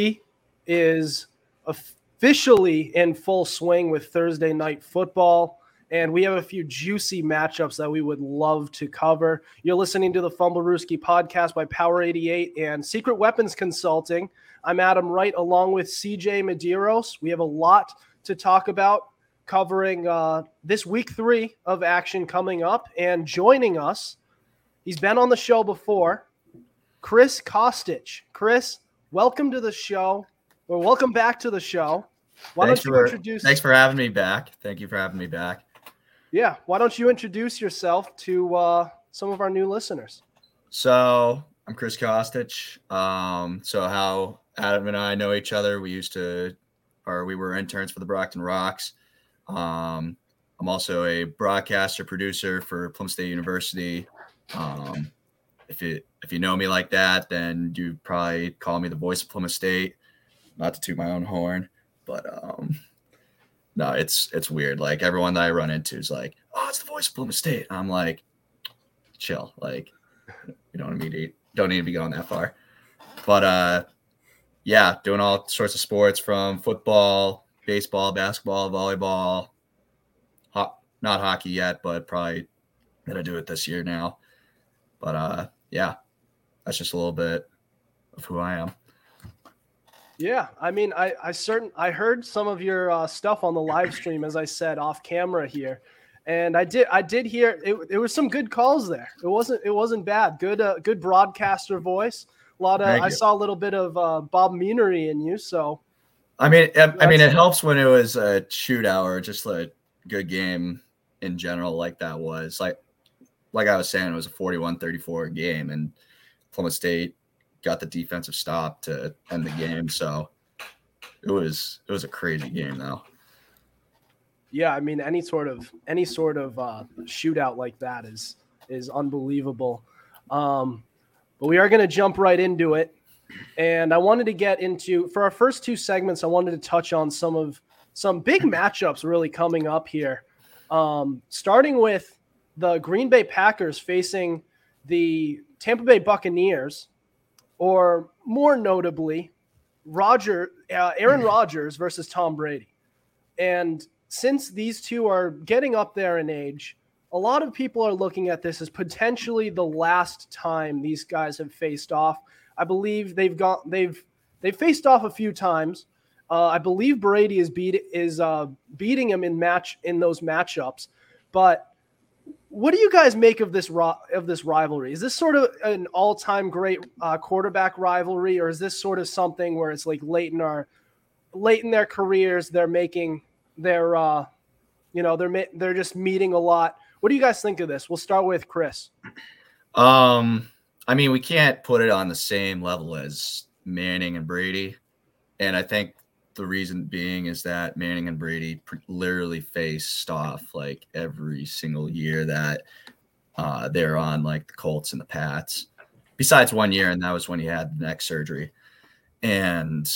Three is officially in full swing with Thursday night football. And we have a few juicy matchups that we would love to cover. You're listening to the Fumble Fumblerooski podcast by Power 88 and Secret Weapons Consulting. I'm Adam Wright along with CJ Medeiros. We have a lot to talk about covering uh, this week three of action coming up. And joining us, he's been on the show before, Chris Costich. Chris, welcome to the show, or welcome back to the show. Why thanks don't you for, introduce? Thanks for having me back. Thank you for having me back. Yeah, why don't you introduce yourself to uh, some of our new listeners? So I'm Chris Costich. Um, so how Adam and I know each other, we used to, or we were interns for the Brockton Rocks. Um, I'm also a broadcaster producer for Plymouth State University. Um, if you if you know me like that, then you probably call me the voice of Plymouth State. Not to toot my own horn, but um, no, it's it's weird. Like everyone that I run into is like, "Oh, it's the voice of Plymouth State." I'm like, chill. Like, you don't need to don't need to be going that far. But uh, yeah, doing all sorts of sports from football, baseball, basketball, volleyball. Ho- not hockey yet, but probably gonna do it this year now. But uh, yeah, that's just a little bit of who I am. Yeah, I mean, I I certain I heard some of your uh, stuff on the live stream, as I said off camera here, and I did I did hear it. It was some good calls there. It wasn't it wasn't bad. Good uh, good broadcaster voice. A lot of I saw a little bit of uh, Bob Meanery in you. So, I mean, I, I mean, it helps when it was a shootout or just a good game in general, like that was. Like, like I was saying, it was a 41-34 game, and Plymouth State got the defensive stop to end the game. So it was it was a crazy game though. Yeah, I mean any sort of any sort of uh, shootout like that is is unbelievable. Um, but we are going to jump right into it, and I wanted to get into for our first two segments. I wanted to touch on some of some big matchups really coming up here. Um, starting with the Green Bay Packers facing the Tampa Bay Buccaneers or more notably, Roger, uh, Aaron Rodgers versus Tom Brady. And since these two are getting up there in age, a lot of people are looking at this as potentially the last time these guys have faced off. I believe they've got they've they've faced off a few times. Uh, I believe Brady is beat is uh, beating him in match in those matchups, but what do you guys make of this of this rivalry? Is this sort of an all-time great uh, quarterback rivalry, or is this sort of something where it's like late in our late in their careers, they're making their uh, you know they're they're just meeting a lot. What do you guys think of this? We'll start with Chris. Um, I mean, we can't put it on the same level as Manning and Brady, and I think the reason being is that Manning and Brady literally faced off like every single year that uh, they're on like the Colts and the Pats, besides one year, and that was when he had the neck surgery. And,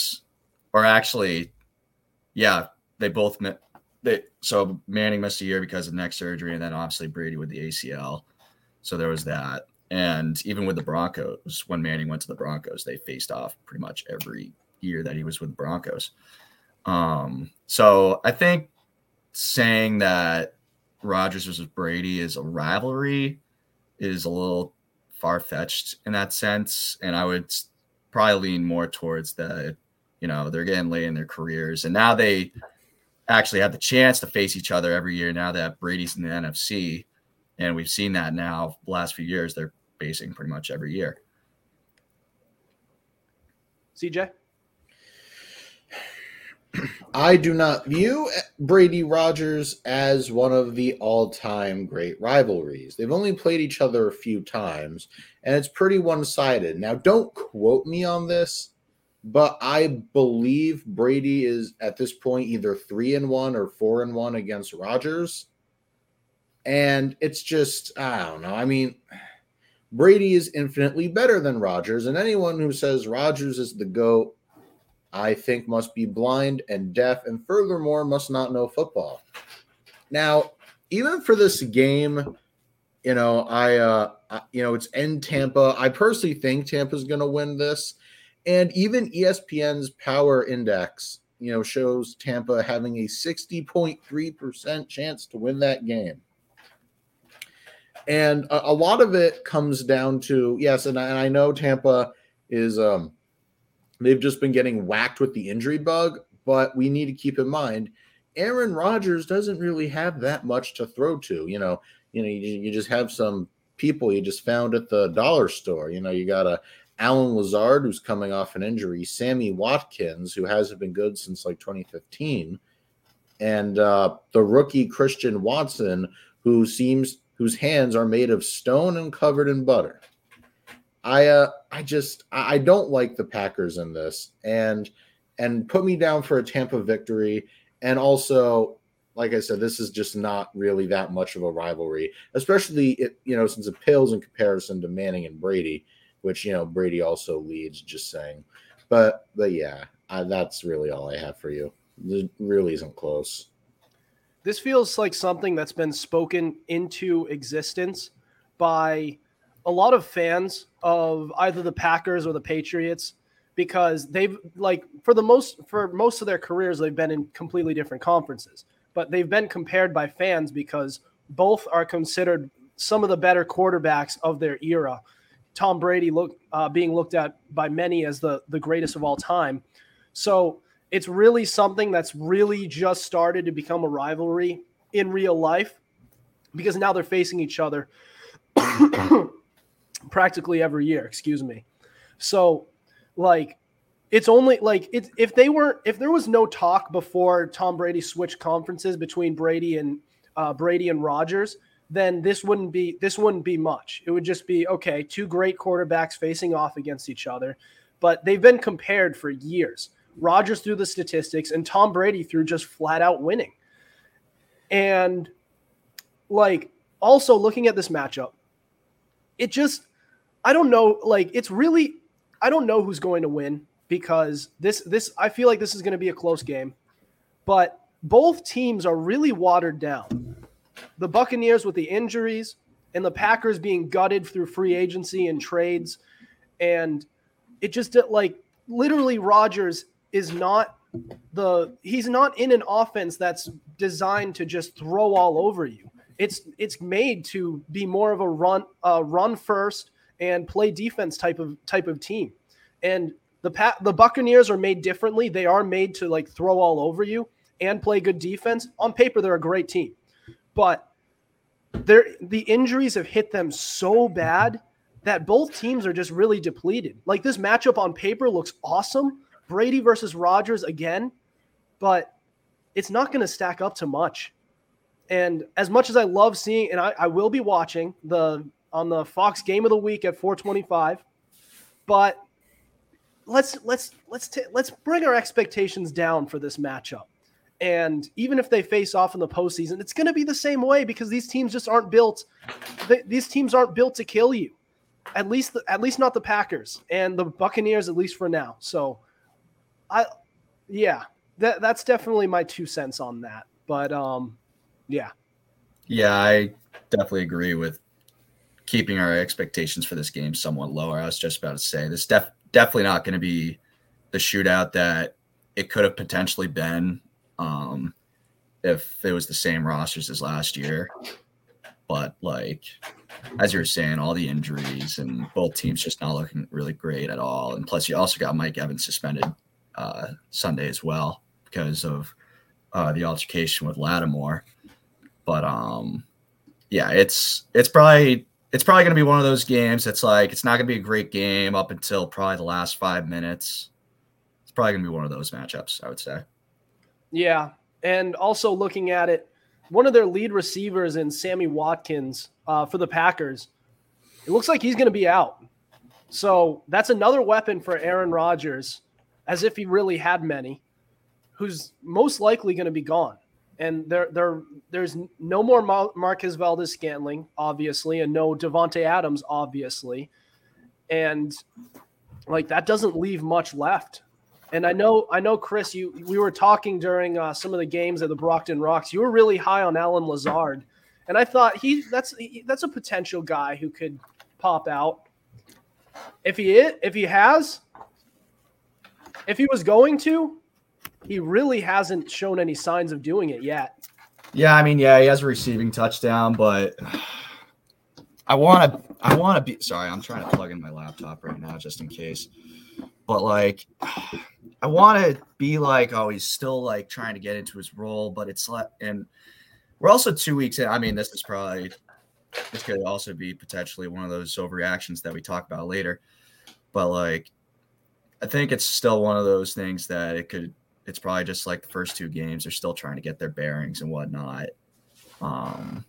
or actually, yeah, they both met. They, so Manning missed a year because of neck surgery, and then obviously Brady with the ACL. So there was that. And even with the Broncos, when Manning went to the Broncos, they faced off pretty much every year that he was with the Broncos. Um, so I think saying that Rodgers versus Brady is a rivalry is a little far fetched in that sense. And I would probably lean more towards the, you know, they're getting late in their careers. And now they actually have the chance to face each other every year now that Brady's in the NFC. And we've seen that now last few years. They're facing pretty much every year. CJ? I do not view Brady Rodgers as one of the all time great rivalries. They've only played each other a few times, and it's pretty one sided. Now, don't quote me on this, but I believe Brady is at this point either three and one or four and one against Rodgers. And it's just, I don't know. I mean, Brady is infinitely better than Rodgers, and anyone who says Rodgers is the GOAT I think must be blind and deaf, and furthermore, must not know football. Now, even for this game, you know, I, uh, I, you know, it's in Tampa. I personally think Tampa's going to win this, And even ESPN's power index, you know, shows Tampa having a 60.3% chance to win that game. And a, a lot of it comes down to, yes, and I, and I know Tampa is, um, they've just been getting whacked with the injury bug, but we need to keep in mind Aaron Rodgers doesn't really have that much to throw to. You know, you know, you, you just have some people you just found at the dollar store. You know, you got a Allen Lazard who's coming off an injury, Sammy Watkins who hasn't been good since like 2015, and uh, the rookie Christian Watson who seems whose hands are made of stone and covered in butter. I uh, I just I don't like the Packers in this, and and put me down for a Tampa victory. And also, like I said, this is just not really that much of a rivalry, especially it, you know, since it pales in comparison to Manning and Brady, which you know Brady also leads. Just saying, but but yeah, I, that's really all I have for you. It really isn't close. This feels like something that's been spoken into existence by a lot of fans of either the Packers or the Patriots because they've like for the most for most of their careers they've been in completely different conferences but they've been compared by fans because both are considered some of the better quarterbacks of their era. Tom brady look uh, being looked at by many as the the greatest of all time. So it's really something that's really just started to become a rivalry in real life because now they're facing each other practically every year excuse me so like it's only like if they weren't if there was no talk before Tom Brady switched conferences between Brady and uh, Brady and Rodgers, then this wouldn't be this wouldn't be much. It would just be okay, two great quarterbacks facing off against each other, but they've been compared for years. Rodgers through the statistics and Tom Brady through just flat out winning. And like also looking at this matchup, it just I don't know like it's really I don't know who's going to win because this this I feel like this is going to be a close game, but both teams are really watered down. The Buccaneers with the injuries and the Packers being gutted through free agency and trades, and it just like literally Rodgers is not the he's not in an offense that's designed to just throw all over you. It's it's made to be more of a run uh, run first and play defense type of type of team. And the pa- the Buccaneers are made differently. They are made to like throw all over you and play good defense. On paper, they're a great team, but they're, the injuries have hit them so bad that both teams are just really depleted. Like this matchup on paper looks awesome. Brady versus Rodgers again, but it's not going to stack up to much. And as much as I love seeing, and I, I will be watching the on the Fox Game of the Week at 425. But let's let's let's t- let's bring our expectations down for this matchup. And even if they face off in the postseason, it's going to be the same way because these teams just aren't built. These teams aren't built to kill you. At least, the, at least not the Packers and the Buccaneers, at least for now. So, I, yeah, that that's definitely my two cents on that. But um, yeah, yeah, I definitely agree with keeping our expectations for this game somewhat lower. I was just about to say this def- definitely not going to be the shootout that it could have potentially been um, if it was the same rosters as last year. But like as you were saying, all the injuries and both teams just not looking really great at all. And plus, you also got Mike Evans suspended uh, Sunday as well because of uh, the altercation with Lattimore. But um, yeah, it's it's probably it's probably going to be one of those games that's like it's not going to be a great game up until probably the last five minutes. It's probably going to be one of those matchups, I would say. Yeah, and also looking at it, one of their lead receivers in Sammy Watkins uh, for the Packers, it looks like he's going to be out. So that's another weapon for Aaron Rodgers, as if he really had many, who's most likely going to be gone and there there there's no more Marquez Valdes Scantling, obviously, and no Davante Adams, obviously, and like that doesn't leave much left. And I know, I know, Chris, you we were talking during uh, some of the games at the Brockton Rocks. You were really high on Allen Lazard, and I thought he that's he, that's a potential guy who could pop out. If he if he has, if he was going to, he really hasn't shown any signs of doing it yet. Yeah, I mean, yeah, he has a receiving touchdown, but I want to, I want to be. Sorry, I'm trying to plug in my laptop right now just in case. But like, I want to be like, oh, he's still like trying to get into his role, but it's like, and we're also two weeks in. I mean, this is probably this could also be potentially one of those overreactions that we talk about later. But like, I think it's still one of those things that it could. It's probably just like the first two games. They're still trying to get their bearings and whatnot. Um,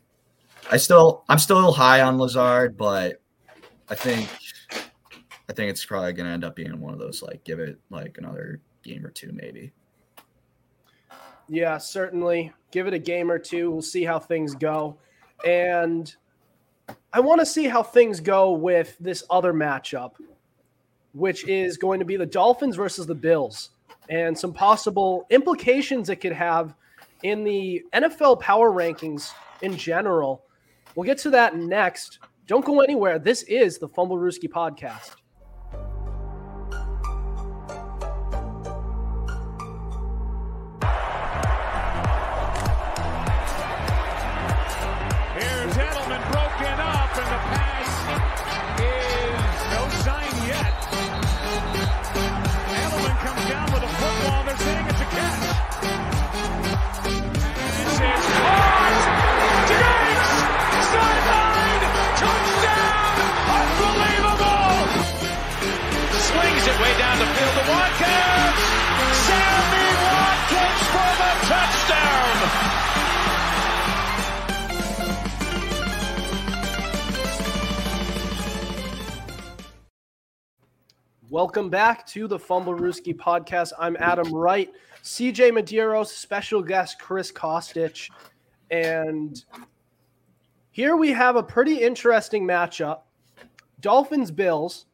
I still, I'm still high on Lazard, but I think, I think it's probably going to end up being one of those like give it like another game or two, maybe. Yeah, certainly. Give it a game or two. We'll see how things go. And I want to see how things go with this other matchup, which is going to be the Dolphins versus the Bills, and some possible implications it could have in the NFL power rankings in general. We'll get to that next. Don't go anywhere. This is the Fumblerooski podcast. Welcome back to the Fumblerooski podcast. I'm Adam Wright, CJ Medeiros, special guest Chris Costich, and here we have a pretty interesting matchup: Dolphins Bills,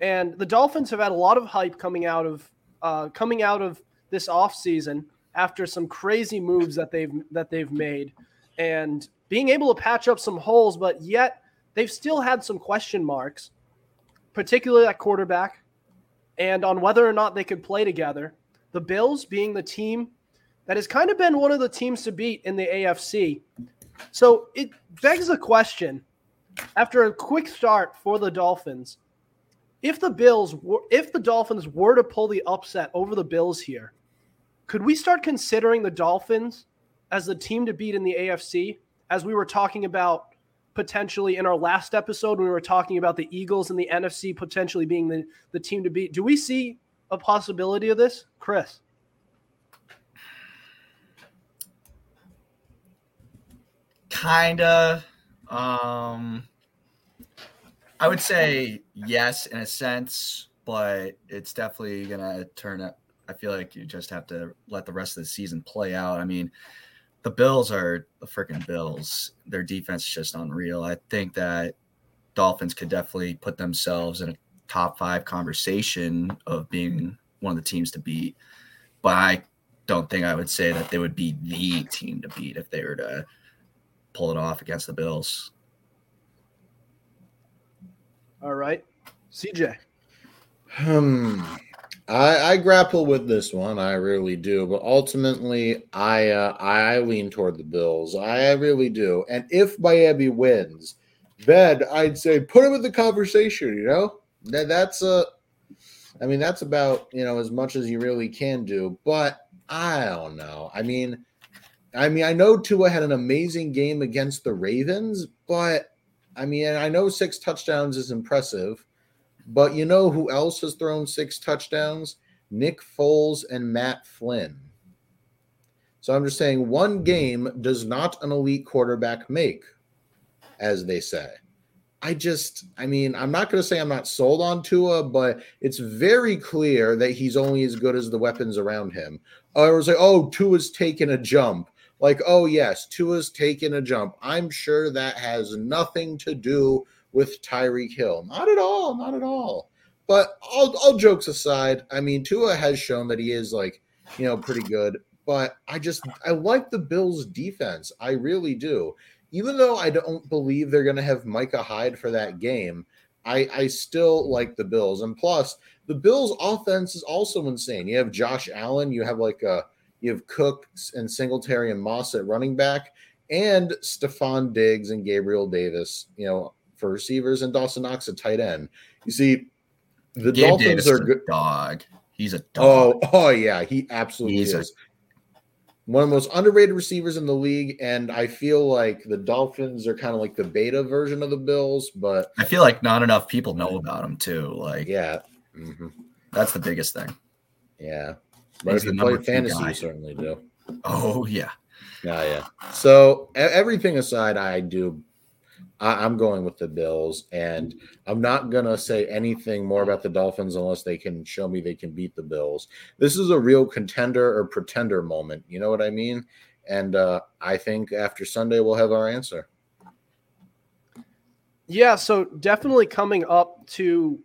and the Dolphins have had a lot of hype coming out of uh, coming out of this offseason after some crazy moves that they've that they've made, and being able to patch up some holes, but yet they've still had some question marks particularly at quarterback, and on whether or not they could play together. The Bills being the team that has kind of been one of the teams to beat in the AFC. So it begs the question after a quick start for the Dolphins, if the Bills were, if the Dolphins were to pull the upset over the Bills here, could we start considering the Dolphins as the team to beat in the AFC as we were talking about potentially in our last episode when we were talking about the Eagles and the NFC potentially being the, the team to beat. Do we see a possibility of this, Chris? Kinda. Um, I would say yes in a sense, but it's definitely gonna turn up. I feel like you just have to let the rest of the season play out. I mean, the Bills are the freaking Bills. Their defense is just unreal. I think that Dolphins could definitely put themselves in a top five conversation of being one of the teams to beat. But I don't think I would say that they would be the team to beat if they were to pull it off against the Bills. All right. CJ. Hmm. I, I grapple with this one. I really do. But ultimately, I uh, I lean toward the Bills. I really do. And if Miami wins, then I'd say put him in the conversation. You know, that that's a. I mean, that's about you know as much as you really can do. But I don't know. I mean, I mean, I know Tua had an amazing game against the Ravens, but I mean, I know six touchdowns is impressive. But you know who else has thrown six touchdowns? Nick Foles and Matt Flynn. So I'm just saying one game does not an elite quarterback make, as they say. I just, I mean, I'm not going to say I'm not sold on Tua, but it's very clear that he's only as good as the weapons around him. I was like, oh, Tua's taken a jump. Like, oh, yes, Tua's taken a jump. I'm sure that has nothing to do with Tyreek Hill. Not at all, not at all. But all, all jokes aside, I mean, Tua has shown that he is like, you know, pretty good. But I just I like the Bills defense. I really do. Even though I don't believe they're gonna have Micah Hyde for that game, I, I still like the Bills. And plus, the Bills' offense is also insane. You have Josh Allen, you have like a you have Cook and Singletary and Moss at running back, and Stefon Diggs and Gabriel Davis, you know, for receivers, and Dawson Knox at tight end. You see, the Gabe Dolphins Davis are good. dog. He's a dog. Oh, oh yeah, he absolutely He's a- is. One of the most underrated receivers in the league, and I feel like the Dolphins are kind of like the beta version of the Bills, but I feel like not enough people know about him too. Like yeah, mhm, that's the biggest thing. yeah. But He's if you play fantasy, guy. you certainly do. Oh yeah. Yeah, yeah. So everything aside, I do. I, I'm going with the Bills, and I'm not gonna say anything more about the Dolphins unless they can show me they can beat the Bills. This is a real contender or pretender moment. You know what I mean? And uh, I think after Sunday we'll have our answer. Yeah, so definitely coming up to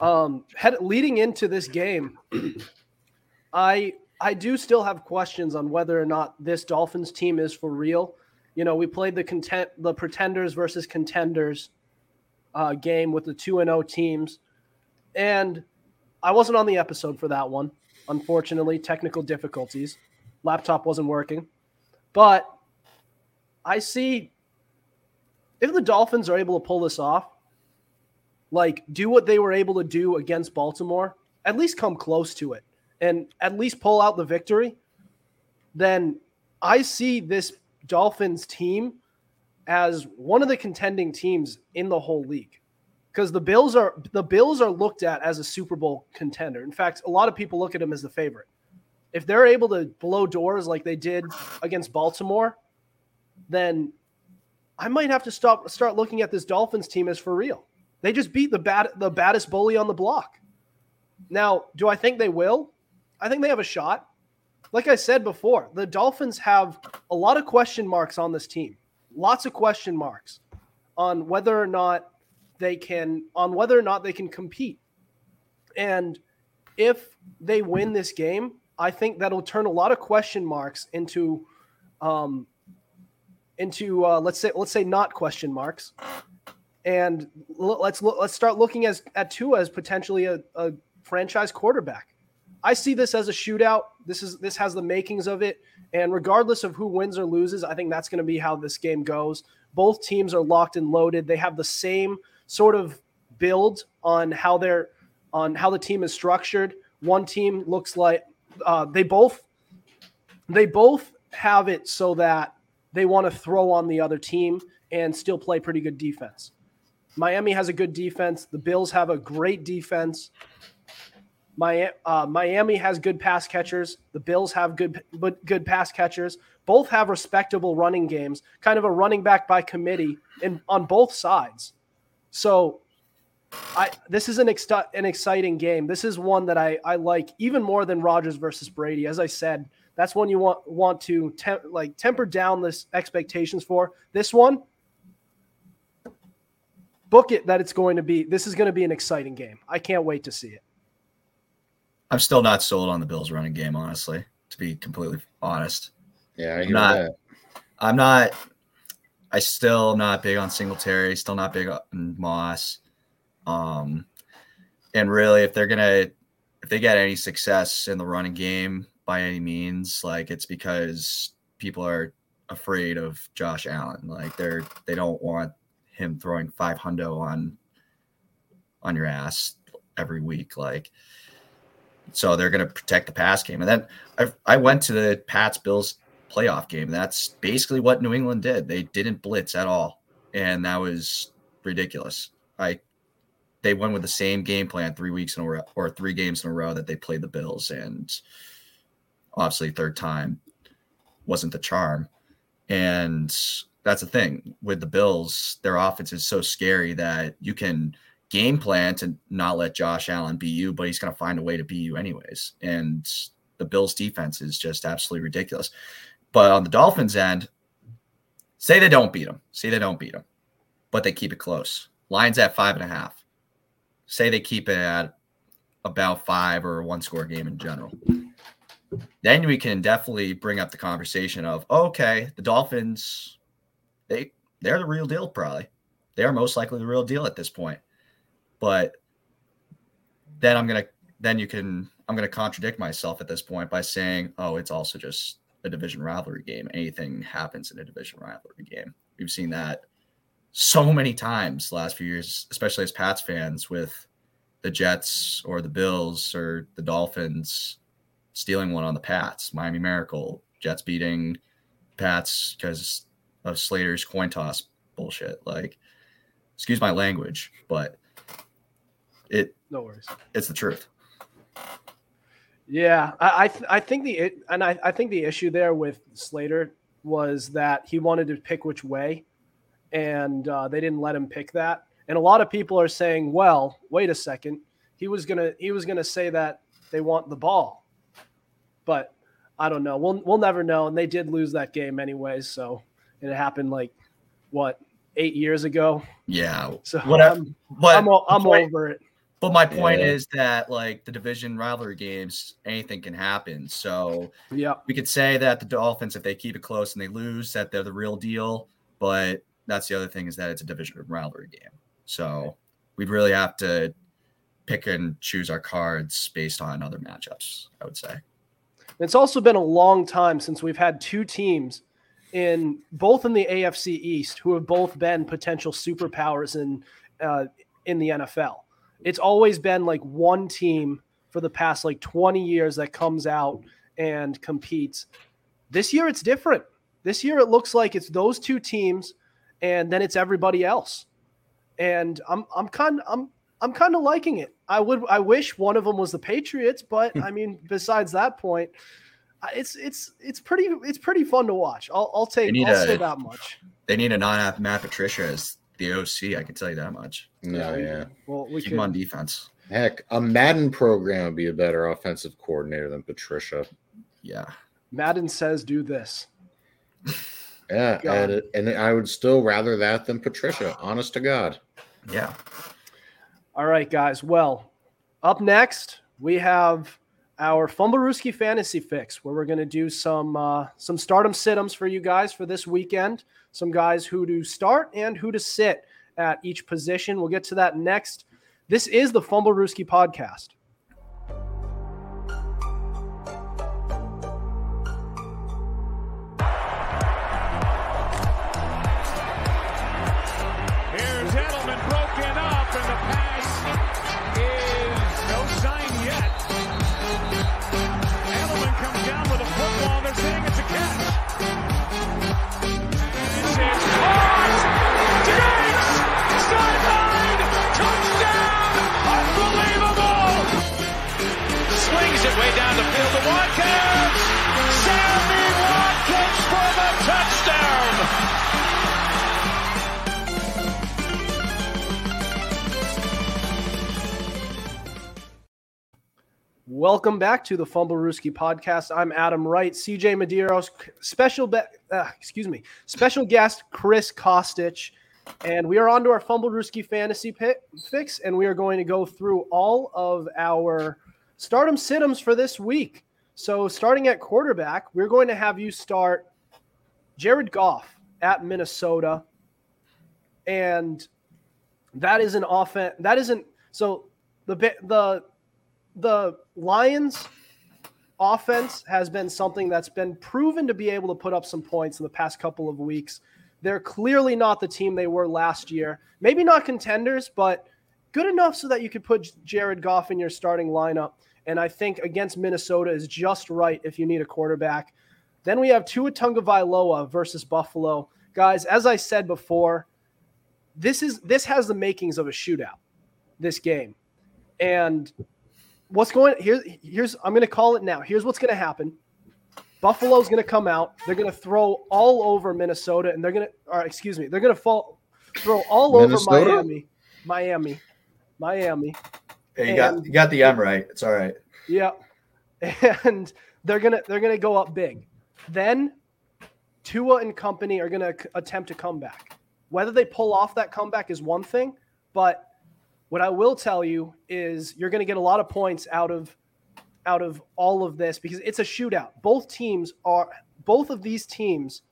um head leading into this game, I I do still have questions on whether or not this Dolphins team is for real. You know, we played the content the pretenders versus contenders uh, game with the two and O teams, and I wasn't on the episode for that one. Unfortunately, technical difficulties, laptop wasn't working, but I see if the Dolphins are able to pull this off, like do what they were able to do against Baltimore, at least come close to it and at least pull out the victory, then I see this Dolphins team as one of the contending teams in the whole league. Because the Bills are the Bills are looked at as a Super Bowl contender. In fact, a lot of people look at them as the favorite. If they're able to blow doors like they did against Baltimore, then I might have to stop start looking at this Dolphins team as for real. They just beat the bad the baddest bully on the block. Now, do I think they will? I think they have a shot. Like I said before, the Dolphins have a lot of question marks on this team. Lots of question marks on whether or not they can on whether or not they can compete. And if they win this game, I think that'll turn a lot of question marks into um, into uh, let's say let's say not question marks, and let's look, let's start looking as at Tua as potentially a, a franchise quarterback. I see this as a shootout. This is this has the makings of it, and regardless of who wins or loses, I think that's going to be how this game goes. Both teams are locked and loaded. They have the same sort of build on how they're on how the team is structured. One team looks like uh, they both they both have it so that they want to throw on the other team and still play pretty good defense. Miami has a good defense. The Bills have a great defense. My, uh, Miami has good pass catchers. The Bills have good but good pass catchers. Both have respectable running games, kind of a running back by committee in on both sides. So I this is an ex- an exciting game. This is one that I I like even more than Rodgers versus Brady. As I said, that's one you want want to like temper down this expectations for. This one, book it that it's going to be. This is going to be an exciting game. I can't wait to see it. I'm still not sold on the Bills running game, honestly, to be completely honest. Yeah, I am Not- that. I'm not I still not big on Singletary, still not big on Moss. Um and really if they're gonna if they get any success in the running game by any means, like it's because people are afraid of Josh Allen. Like they're they don't want him throwing five hundo on on your ass every week. Like so they're gonna protect the pass game. And then I I went to the Pats Bills playoff game. That's basically what New England did. They didn't blitz at all, and that was ridiculous. I they went with the same game plan three weeks in a row or three games in a row that they played the Bills, and obviously third time wasn't the charm. And that's the thing with the Bills, their offense is so scary that you can game plan to not let Josh Allen be you, but he's going to find a way to be you anyways. And the Bills defense is just absolutely ridiculous. But on the Dolphins end, say they don't beat them, say they don't beat them, but they keep it close. Lines at five and a half. Say they keep it at about five or one score game in general. Then we can definitely bring up the conversation of okay, the Dolphins, they they're the real deal, probably. They are most likely the real deal at this point. But then I'm gonna then you can I'm gonna contradict myself at this point by saying, oh, it's also just a division rivalry game. Anything happens in a division rivalry game. We've seen that so many times last few years, especially as Pats fans, with the Jets or the Bills or the Dolphins stealing one on the Pats. Miami Miracle, Jets beating Pats because of Slater's coin toss bullshit. Like, excuse my language, but it No worries. it's the truth. Yeah, I I, th- I think the it, and I, I think the issue there with Slater was that he wanted to pick which way, and uh, they didn't let him pick that. And a lot of people are saying, "Well, wait a second, he was gonna he was gonna say that they want the ball," but I don't know. We'll we'll never know. And they did lose that game anyways. So and it happened like what eight years ago. Yeah. So Whatever. I'm But I'm, I'm over it. But my point Yeah. is that like the division rivalry games, anything can happen. So Yeah. we could say that the Dolphins, if they keep it close and they lose, that they're the real deal. But that's the other thing is that it's a division rivalry game. So we'd really have to pick and choose our cards based on other matchups, I would say. It's also been a long time since we've had two teams in both in the AFC East who have both been potential superpowers in uh, in the NFL. It's always been like one team for the past like 20 years that comes out and competes. This year it's different. This year it looks like it's those two teams and then it's everybody else. And I'm I'm kind I'm I'm kind of liking it. I would I wish one of them was the Patriots, but hmm. I mean besides that point, it's it's it's pretty it's pretty fun to watch. I'll I'll take I'll a- say that much. They need to not have Matt Patricia as the OC. I can tell you that much. No, yeah. Well, we Keep could him on defense. Heck, a Madden program would be a better offensive coordinator than Patricia. Yeah. Madden says do this. Yeah, and, and I would still rather that than Patricia. Honest to God. Yeah. All right, guys. Well, up next we have our Fumblerooski Fantasy Fix, where we're going to do some uh, some start em sit ems for you guys for this weekend. Some guys who to start and who to sit at each position. We'll get to that next. This is the Fumblerooski podcast. Welcome back to the Fumblerooski podcast. I'm Adam Wright, CJ Medeiros, special be- uh, excuse me, special guest Chris Costich, and we are on to our Fumblerooski fantasy pit fix, and we are going to go through all of our start em sit ems for this week. So, starting at quarterback, we're going to have you start Jared Goff at Minnesota, and that is an offense. That isn't so the the the Lions offense has been something that's been proven to be able to put up some points in the past couple of weeks. They're clearly not the team they were last year. Maybe not contenders, but good enough so that you could put Jared Goff in your starting lineup. And I think against Minnesota is just right if you need a quarterback. Then we have Tua Tagovailoa versus Buffalo. Guys, as I said before, this is this has the makings of a shootout. This game, and what's going here? Here's I'm going to call it now. Here's what's going to happen. Buffalo's going to come out. They're going to throw all over Minnesota, and they're going to, or excuse me, they're going to fall, throw all Minnesota? over Miami, Miami, Miami. Hey, you got- you got the M right. It's all right. Yeah, and they're gonna they're gonna go up big. Then Tua and company are gonna c- attempt to come back. Whether they pull off that comeback is one thing, but what I will tell you is you're gonna get a lot of points out of out of all of this because it's a shootout. Both teams are both of these teams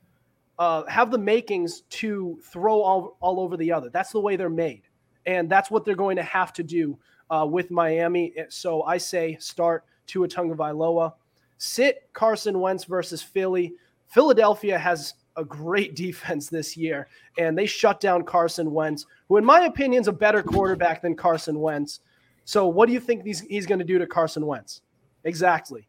uh, have the makings to throw all, all over the other. That's the way they're made, and that's what they're going to have to do uh, with Miami. So I say start Tua Tagovailoa. Sit Carson Wentz versus Philly. Philadelphia has a great defense this year, and they shut down Carson Wentz, who, in my opinion, is a better quarterback than Carson Wentz. So, what do you think he's, going to do to Carson Wentz? Exactly.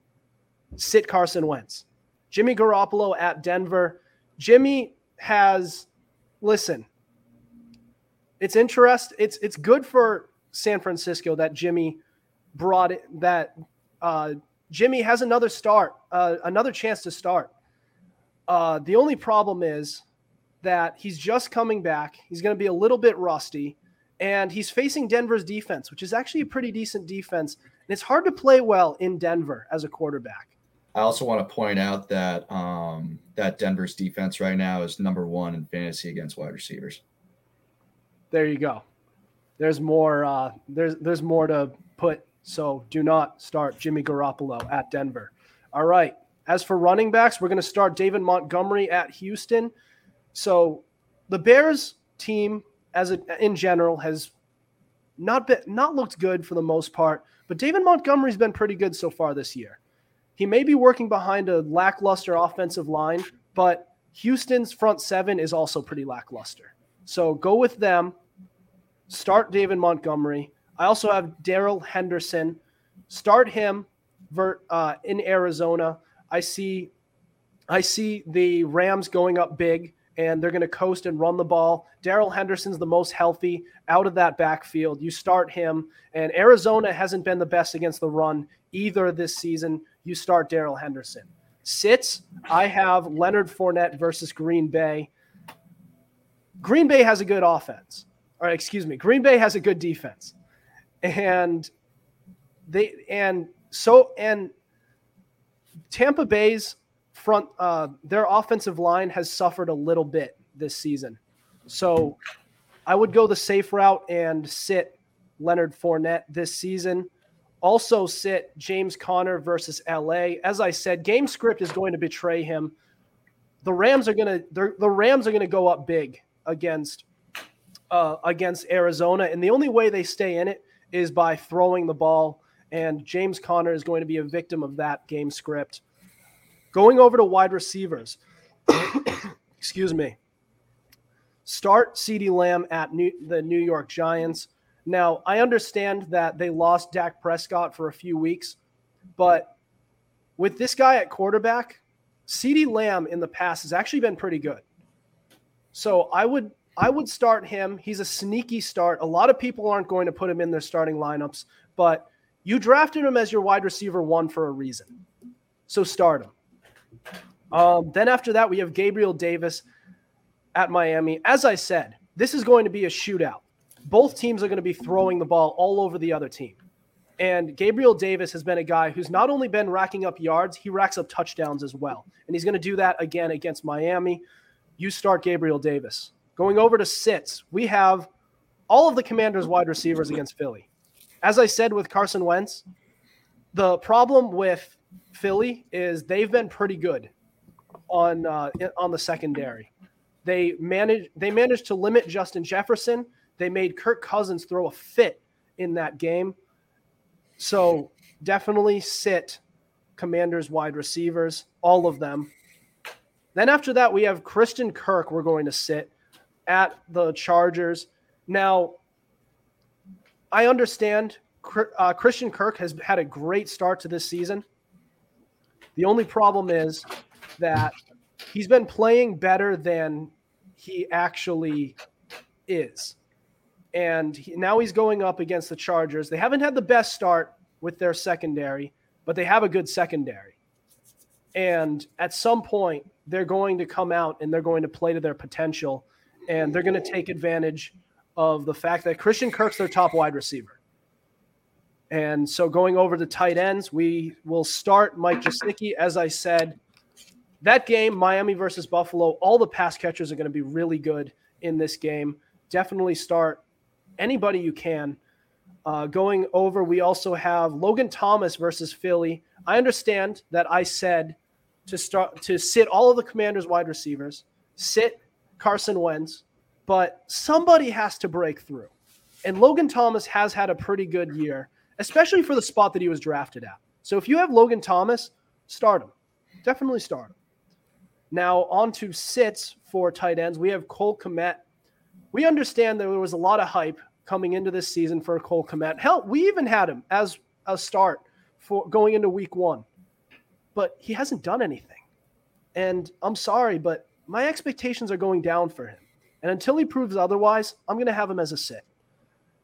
Sit Carson Wentz. Jimmy Garoppolo at Denver. Jimmy has, listen, it's interest. It's it's good for San Francisco that Jimmy brought it. That uh, Jimmy has another start, uh, another chance to start. Uh, the only problem is that he's just coming back. He's going to be a little bit rusty, and he's facing Denver's defense, which is actually a pretty decent defense. And it's hard to play well in Denver as a quarterback. I also want to point out that um, that Denver's defense right now is number one in fantasy against wide receivers. There you go. There's more. Uh, there's there's more to put. So do not start Jimmy Garoppolo at Denver. All right. As for running backs, we're going to start David Montgomery at Houston. So the Bears team, as a, in general, has not been not looked good for the most part. But David Montgomery's been pretty good so far this year. He may be working behind a lackluster offensive line, but Houston's front seven is also pretty lackluster. So go with them. Start David Montgomery. I also have Darrell Henderson. Start him uh, in Arizona. I see, I see the Rams going up big, and they're going to coast and run the ball. Darrell Henderson's the most healthy out of that backfield. You start him, and Arizona hasn't been the best against the run either this season. You start Darrell Henderson. Sits, I have Leonard Fournette versus Green Bay. Green Bay has a good offense. Or excuse me, Green Bay has a good defense. And they and so and Tampa Bay's front uh, their offensive line has suffered a little bit this season. So I would go the safe route and sit Leonard Fournette this season. Also sit James Conner versus LA. As I said, game script is going to betray him. The Rams are going to the Rams are going to go up big against uh, against Arizona, and the only way they stay in it is by throwing the ball. And James Conner is going to be a victim of that game script. Going over to wide receivers. Excuse me. Start CeeDee Lamb at New, the New York Giants. Now, I understand that they lost Dak Prescott for a few weeks, but with this guy at quarterback, CeeDee Lamb in the past has actually been pretty good. So I would I would start him. He's a sneaky start. A lot of people aren't going to put him in their starting lineups, but you drafted him as your wide receiver one for a reason. So start him. Um, then after that, we have Gabriel Davis at Miami. As I said, this is going to be a shootout both teams are going to be throwing the ball all over the other team. And Gabriel Davis has been a guy who's not only been racking up yards, he racks up touchdowns as well. And he's going to do that again against Miami. You start Gabriel Davis. Going over to sits, we have all of the Commanders' wide receivers against Philly. As I said with Carson Wentz, the problem with Philly is they've been pretty good on uh, on the secondary. They manage they managed to limit Justin Jefferson they made Kirk Cousins throw a fit in that game. So definitely sit Commanders wide receivers, all of them. Then after that, we have Christian Kirk. We're going to sit at the Chargers. Now, I understand uh, Christian Kirk has had a great start to this season. The only problem is that he's been playing better than he actually is and he, now he's going up against the Chargers. They haven't had the best start with their secondary, but they have a good secondary. And at some point, they're going to come out and they're going to play to their potential, and they're going to take advantage of the fact that Christian Kirk's their top wide receiver. And so going over to tight ends, we will start Mike Gesicki. As I said, that game, Miami versus Buffalo, all the pass catchers are going to be really good in this game. Definitely start anybody you can. Uh, going over, we also have Logan Thomas versus Philly. I understand that I said to start to sit all of the Commanders' wide receivers, sit Carson Wentz, but somebody has to break through. And Logan Thomas has had a pretty good year, especially for the spot that he was drafted at. So if you have Logan Thomas, start him. Definitely start him. Now, on to sits for tight ends. We have Cole Kmet. We understand that there was a lot of hype coming into this season for Cole Kmet. Hell, we even had him as a start for going into week one, but he hasn't done anything. And I'm sorry, but my expectations are going down for him. And until he proves otherwise, I'm going to have him as a sit.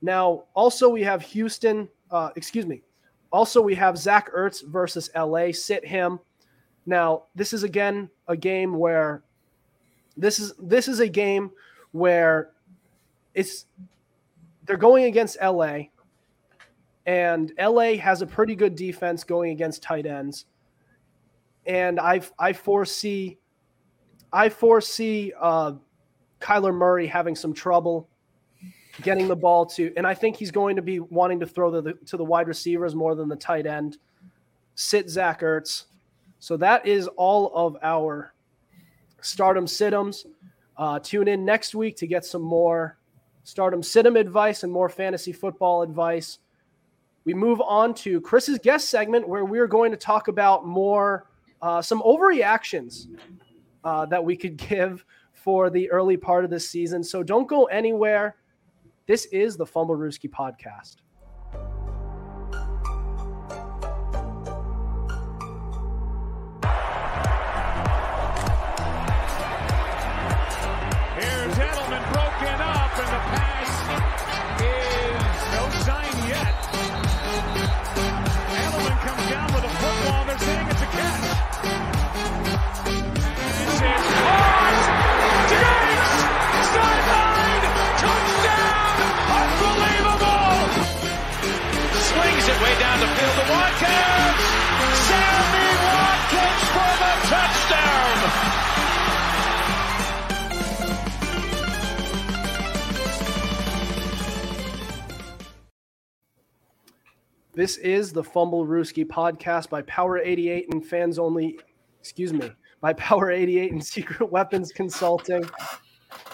Now, also, we have Houston, uh, excuse me. Also, we have Zach Ertz versus LA. Sit him. Now, this is again a game where this is this is a game where it's they're going against LA, and LA has a pretty good defense going against tight ends. And I I foresee I foresee uh, Kyler Murray having some trouble getting the ball to, and I think he's going to be wanting to throw the, the, to the wide receivers more than the tight end. Sit Zach Ertz. So that is all of our start em sit ems. Uh, tune in next week to get some more start em sit em advice and more fantasy football advice. We move on to Chris's guest segment where we're going to talk about more uh, some overreactions uh, that we could give for the early part of this season. So don't go anywhere. This is the Fumblerooski podcast. This is the Fumblerooski podcast by Power 88 and fans only, excuse me, by Power 88 and Secret Weapons Consulting.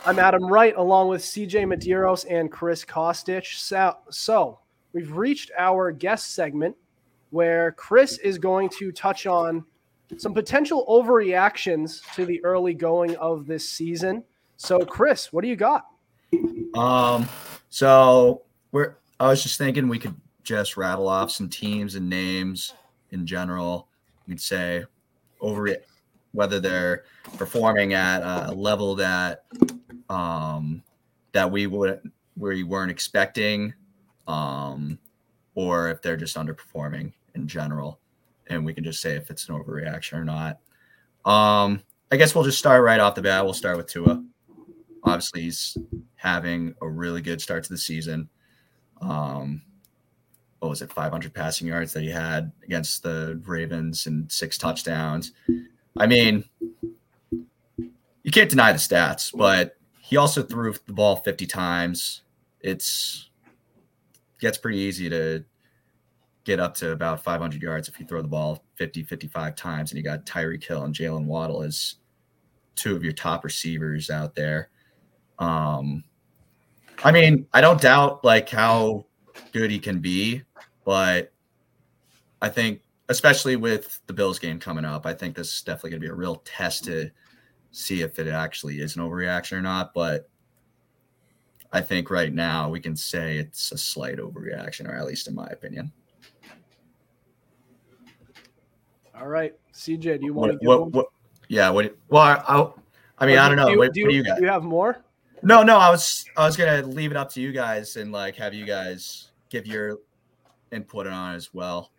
I'm Adam Wright along with CJ Medeiros and Chris Costich. So, so we've reached our guest segment where Chris is going to touch on some potential overreactions to the early going of this season. So, Chris, what do you got? Um, so we're I was just thinking we could just rattle off some teams and names in general. We'd say over whether they're performing at a level that um that we would we weren't expecting, um, or if they're just underperforming in general. And we can just say if it's an overreaction or not. Um, I guess we'll just start right off the bat. We'll start with Tua. Obviously, he's having a really good start to the season. Um, what was it, 500 passing yards that he had against the Ravens and six touchdowns. I mean, you can't deny the stats, but he also threw the ball 50 times. It's gets pretty easy to get up to about 500 yards if you throw the ball 50, 55 times, and you got Tyreek Hill and Jaylen Waddle as two of your top receivers out there. Um, I mean, I don't doubt like how good he can be, but I think, especially with the Bills game coming up, I think this is definitely going to be a real test to see if it actually is an overreaction or not. But I think right now we can say it's a slight overreaction, or at least in my opinion. All right, CJ, do you want What, to what, what, yeah. What? Well, I, I, I mean, I don't know. Do, what, do, what do you, you got? do you have more? No, no, I was I was gonna leave it up to you guys and like have you guys give your input on it on as well.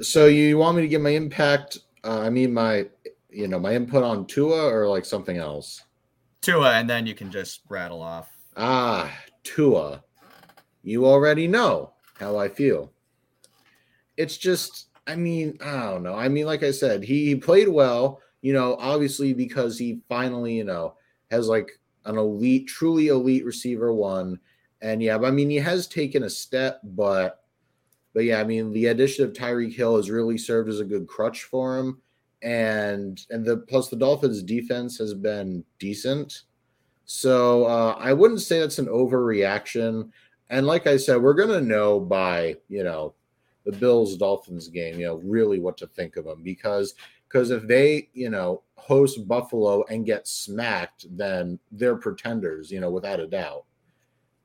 So you want me to give my impact? Uh, I mean my, you know, my input on Tua or like something else. Tua, and then you can just rattle off. Ah, Tua. You already know how I feel. It's just, I mean, I don't know. I mean, like I said, he, he played well, you know, obviously because he finally, you know, has like an elite, truly elite receiver one. And yeah, but I mean, he has taken a step, but but yeah, I mean, the addition of Tyreek Hill has really served as a good crutch for him. And and the plus the Dolphins defense has been decent. So uh, I wouldn't say that's an overreaction. And like I said, we're gonna know by you know the Bills Dolphins game, you know, really what to think of them because because if they you know host Buffalo and get smacked, then they're pretenders, you know, without a doubt.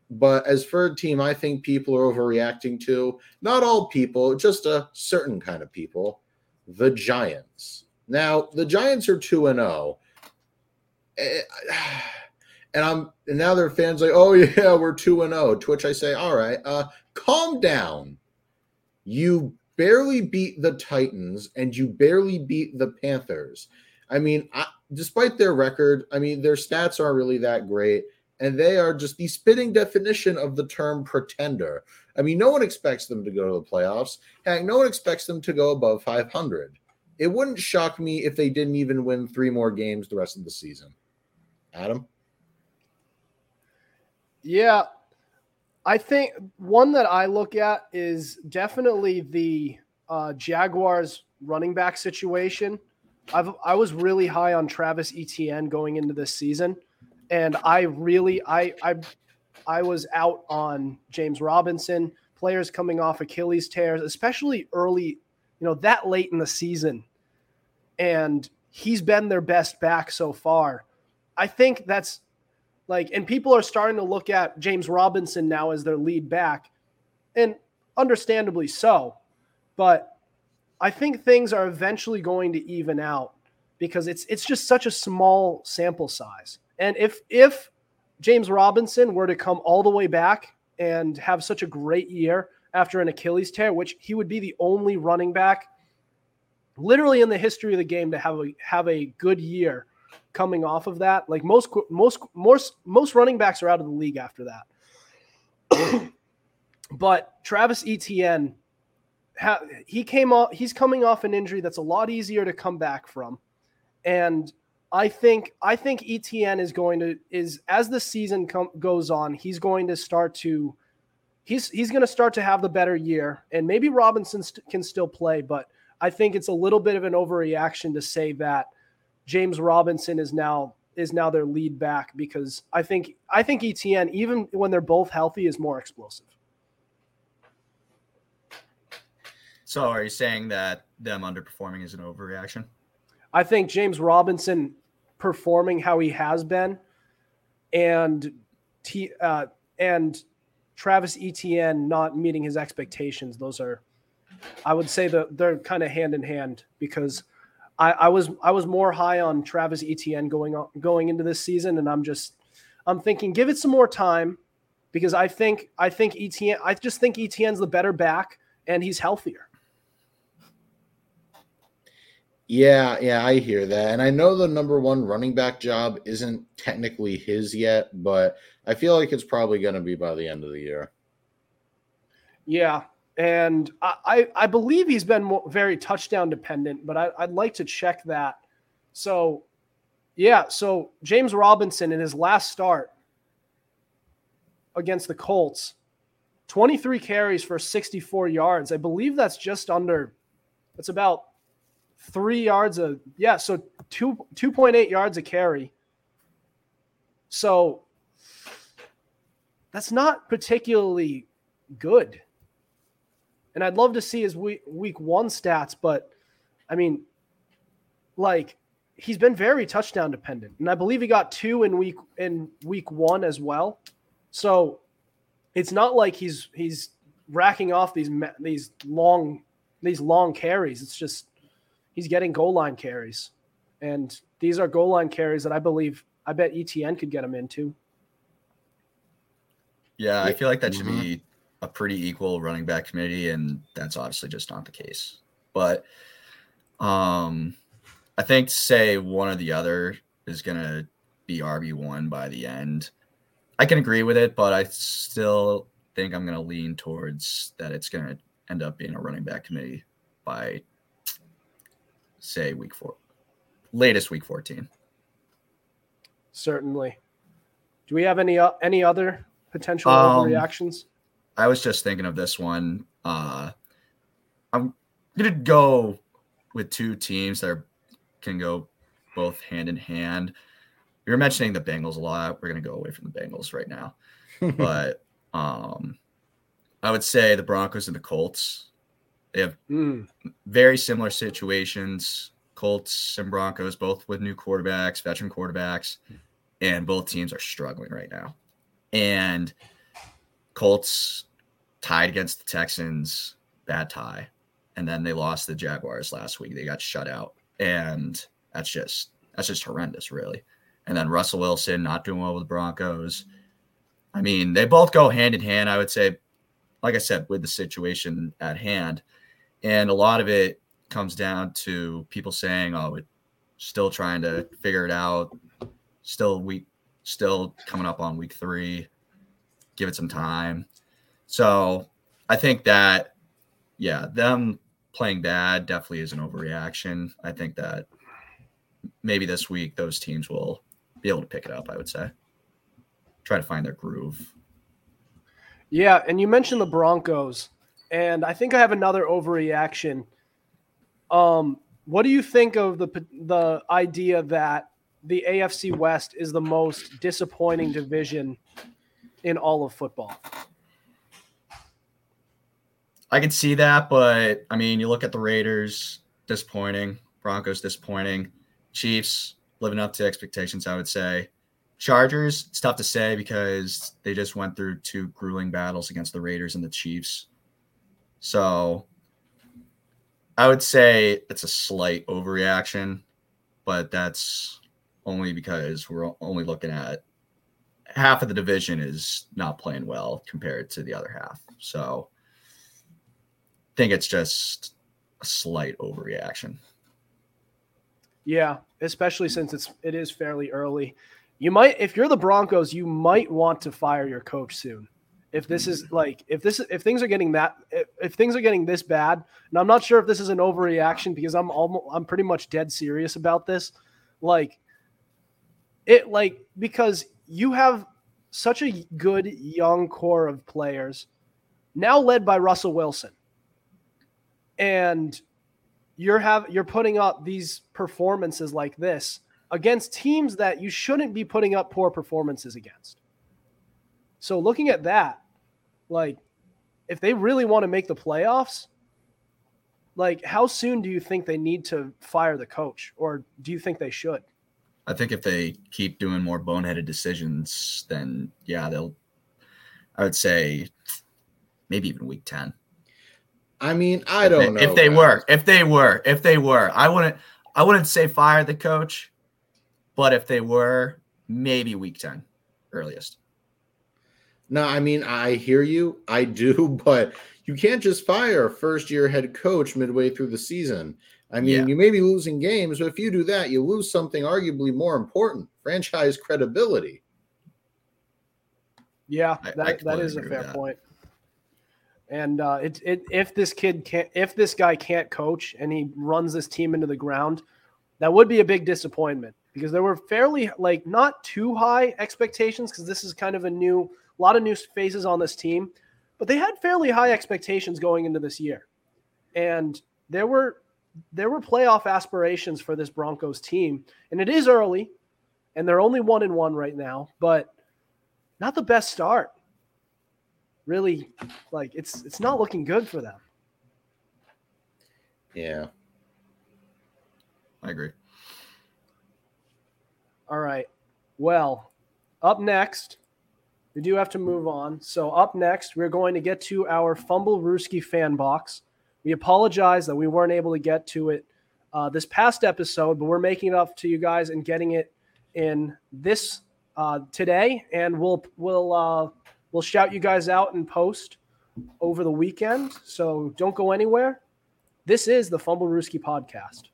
But as for a team, I think people are overreacting to not all people, just a certain kind of people, the Giants. Now, the Giants are 2 and 0. Eh, and I'm and now their fans like, "Oh yeah, we're 2 and 0." To which I say, "All right, uh calm down. You barely beat the Titans and you barely beat the Panthers. I mean, I, despite their record, I mean, their stats aren't really that great and they are just the spitting definition of the term pretender. I mean, no one expects them to go to the playoffs. Heck, no one expects them to go above 500. It wouldn't shock me if they didn't even win three more games the rest of the season. Adam? Yeah. I think one that I look at is definitely the uh, Jaguars running back situation. I've, I was really high on Travis Etienne going into this season and I really I I I was out on James Robinson, players coming off Achilles tears, especially early, you know, that late in the season. And he's been their best back so far. I think that's like and people are starting to look at James Robinson now as their lead back and understandably so. But I think things are eventually going to even out because it's it's just such a small sample size. And if if James Robinson were to come all the way back and have such a great year after an Achilles tear, which he would be the only running back literally in the history of the game to have a have a good year coming off of that. Like most most most most running backs are out of the league after that. but Travis Etienne he came off he's coming off an injury that's a lot easier to come back from. And I think I think Etienne is going to is as the season com- goes on, he's going to start to he's he's going to start to have the better year, and maybe Robinson st- can still play, but I think it's a little bit of an overreaction to say that James Robinson is now is now their lead back because I think I think Etienne even when they're both healthy is more explosive. So are you saying that them underperforming is an overreaction? I think James Robinson performing how he has been, and T, uh, and Travis Etienne not meeting his expectations. Those are, I would say that they're kind of hand in hand because I, I was I was more high on Travis Etienne going on going into this season, and I'm just I'm thinking give it some more time because I think I think Etienne I just think Etienne's the better back and he's healthier. Yeah, yeah, I hear that. And I know the number one running back job isn't technically his yet, but I feel like it's probably going to be by the end of the year. Yeah. And I, I, believe he's been very touchdown dependent, but I, I'd like to check that. So, yeah. So, James Robinson in his last start against the Colts, 23 carries for 64 yards. I believe that's just under, it's about three yards of yeah, so two two point eight yards a carry. So that's not particularly good. And I'd love to see his week week one stats, but I mean, like he's been very touchdown dependent, and I believe he got two in week in week one as well. So it's not like he's he's racking off these these long these long carries. It's just he's getting goal line carries. And these are goal line carries that I believe I bet Etienne could get him into. Yeah, I feel like that should mm-hmm. be a pretty equal running back committee, and that's obviously just not the case. But um I think say one or the other is gonna be RB one by the end. I can agree with it, but I still think I'm gonna lean towards that it's gonna end up being a running back committee by say week four, latest week 14. Certainly. Do we have any uh, any other potential um, reactions? I was just thinking of this one. Uh, I'm gonna go with two teams that are, can go both hand in hand. we were mentioning the Bengals a lot. We're gonna go away from the Bengals right now, but um, I would say the Broncos and the Colts. They have Mm, very similar situations. Colts and Broncos, both with new quarterbacks, veteran quarterbacks, and both teams are struggling right now. And Colts tied against the Texans, bad tie. And then they lost the Jaguars last week. They got shut out. And that's just that's just horrendous, really. And then Russell Wilson not doing well with the Broncos. I mean, they both go hand in hand, I would say, like I said, with the situation at hand. And a lot of it comes down to people saying, "Oh, we're still trying to figure it out. Still week, still coming up on week three. Give it some time." So I think that, yeah, them playing bad definitely is an overreaction. I think that maybe this week those teams will be able to pick it up. I would say, try to find their groove. yeah, and you mentioned the Broncos, and I think I have another overreaction. Um, what do you think of the the idea that the AFC West is the most disappointing division in all of football? I can see that, but I mean, you look at the Raiders, disappointing. Broncos, disappointing. Chiefs, living up to expectations, I would say. Chargers, it's tough to say because they just went through two grueling battles against the Raiders and the Chiefs. So I would say it's a slight overreaction, but that's only because we're only looking at half of the division is not playing well compared to the other half. So I think it's just a slight overreaction. Yeah, especially since it's it is fairly early. You might if you're the Broncos, you might want to fire your coach soon. If this is mm. like if this if things are getting that if, if things are getting this bad, and I'm not sure if this is an overreaction because I'm almost I'm pretty much dead serious about this. Like it like because you have such a good young core of players now led by Russell Wilson. And you're have you're putting up these performances like this against teams that you shouldn't be putting up poor performances against. So looking at that, like if they really want to make the playoffs, like how soon do you think they need to fire the coach or do you think they should? I think if they keep doing more boneheaded decisions, then yeah, they'll I would say maybe even week 10. I mean, I don't if know. they, If they guys. were, if they were, if they were, I wouldn't I wouldn't say fire the coach, but if they were, maybe week 10 earliest. No, I mean, I hear you. I do, but you can't just fire a first year head coach midway through the season. I mean, Yeah. you may be losing games, but if you do that, you lose something arguably more important franchise credibility. Yeah, I- I that, that a fair point. And uh, it, it if this kid can't if this guy can't coach and he runs this team into the ground, that would be a big disappointment because there were fairly like not too high expectations because this is kind of a new a lot of new faces on this team, but they had fairly high expectations going into this year, and there were there were playoff aspirations for this Broncos team, and it is early, and they're only one and one right now, but not the best start. Really, like it's it's not looking good for them. Yeah. I agree. All right. Well, up next, we do have to move on. So up next, we're going to get to our Fumblerooski fan box. We apologize that we weren't able to get to it uh, this past episode, but we're making it up to you guys and getting it in this uh, today, and we'll we'll uh, we'll shout you guys out in post over the weekend. So don't go anywhere. This is the Fumblerooski podcast.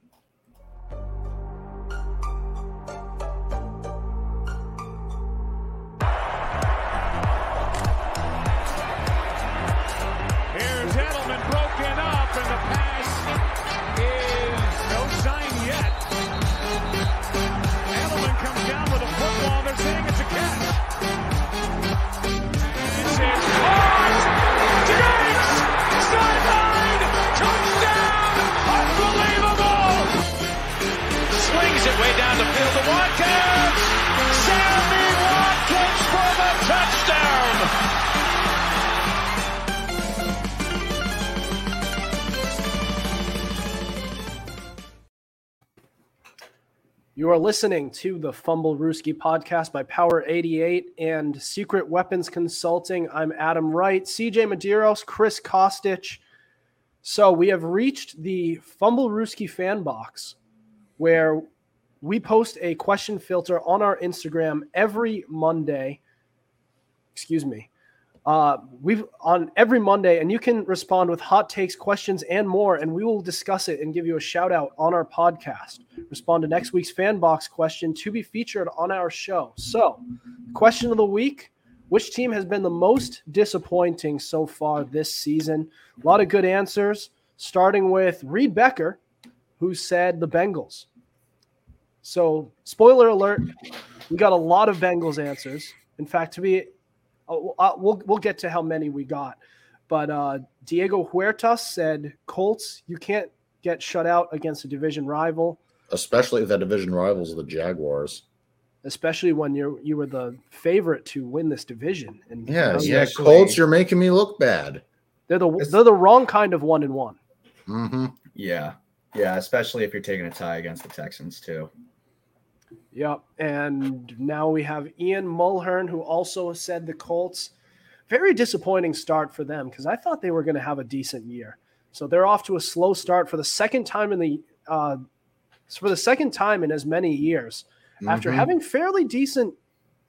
You are listening to the Fumblerooski podcast by Power 88 and Secret Weapons Consulting. I'm Adam Wright, CJ Medeiros, Chris Costich. So we have reached the Fumblerooski fan box where we post a question filter on our Instagram every Monday. Excuse me. Uh, we've on every Monday, and you can respond with hot takes, questions, and more, and we will discuss it and give you a shout out on our podcast. Respond to next week's fan box question to be featured on our show. So, question of the week: Which team has been the most disappointing so far this season? A lot of good answers. Starting with Reed Becker, who said the Bengals. So, spoiler alert: we got a lot of Bengals answers. In fact, to be Oh, uh, we'll we'll get to how many we got, but uh, Diego Huertas said Colts. You can't get shut out against a division rival, especially if that division rivals the Jaguars. Especially when you you were the favorite to win this division. And yeah, yeah, Colts, you're making me look bad. They're the it's, they're the wrong kind of one and one. Mm-hmm. Yeah, yeah, especially if you're taking a tie against the Texans too. Yep. And now we have Ian Mulhern, who also said the Colts. Very disappointing start for them because I thought they were going to have a decent year. So they're off to a slow start for the second time in the uh, for the second time in as many years mm-hmm. after having fairly decent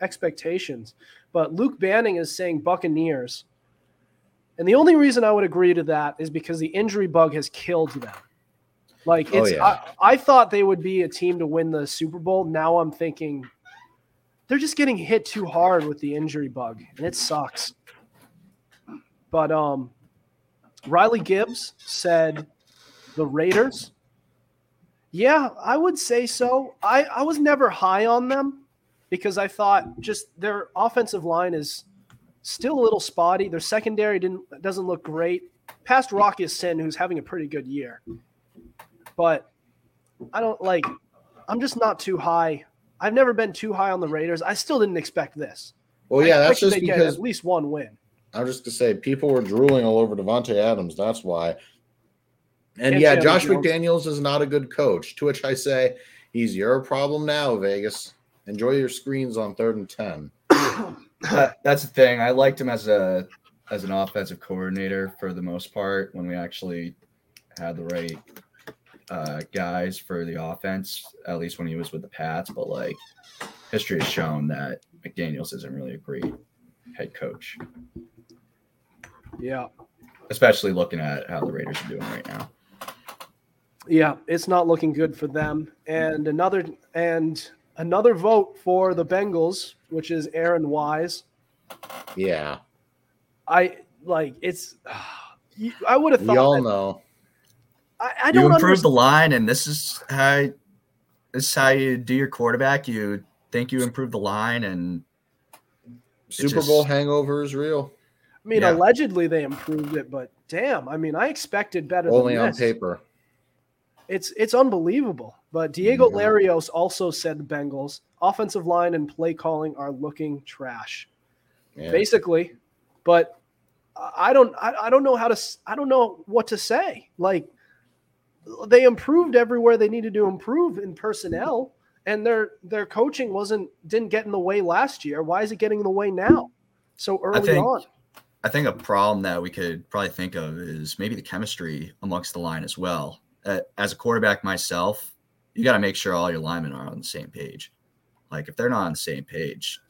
expectations. But Luke Banning is saying Buccaneers. And the only reason I would agree to that is because the injury bug has killed them. Like oh, it's, oh, yeah. I, I thought they would be a team to win the Super Bowl. Now I'm thinking they're just getting hit too hard with the injury bug, and it sucks. But um, Riley Gibbs said the Raiders. Yeah, I would say so. I, I was never high on them because I thought just their offensive line is still a little spotty. Their secondary didn't doesn't look great. Past Rock Ya-Sin, who's having a pretty good year but I don't like. I'm just not too high. I've never been too high on the Raiders. I still didn't expect this. Well, yeah, that's just because at least one win. I'm just gonna say people were drooling all over Davante Adams. That's why. And Can't yeah, Josh McDaniels is not a good coach. To which I say, he's your problem now, Vegas. Enjoy your screens on third and ten. Uh, that's the thing. I liked him as a as an offensive coordinator for the most part when we actually had the right uh, guys for the offense, at least when he was with the Pats. But like history has shown that McDaniels isn't really a great head coach. Yeah. Especially looking at how the Raiders are doing right now. Yeah, it's not looking good for them. And another and another vote for the Bengals, which is Aaron Wise. Yeah. I like it's I would have thought we all that, know I, I don't. You improve the line, and this is how this is how you do your quarterback. You think you improve the line, and Super just, Bowl hangover is real. I mean, yeah. allegedly they improved it, but damn, I mean, I expected better. Only on paper. It's it's unbelievable. But Diego yeah. Larios also said the Bengals offensive line and play calling are looking trash, yeah. basically. But I don't I, I don't know how to I don't know what to say. Like they improved everywhere they needed to improve in personnel and their their coaching wasn't didn't get in the way last year. Why is it getting in the way now? So early I think, on. I think a problem that we could probably think of is maybe the chemistry amongst the line as well. Uh, as a quarterback myself you got to make sure all your linemen are on the same page. Like if they're not on the same page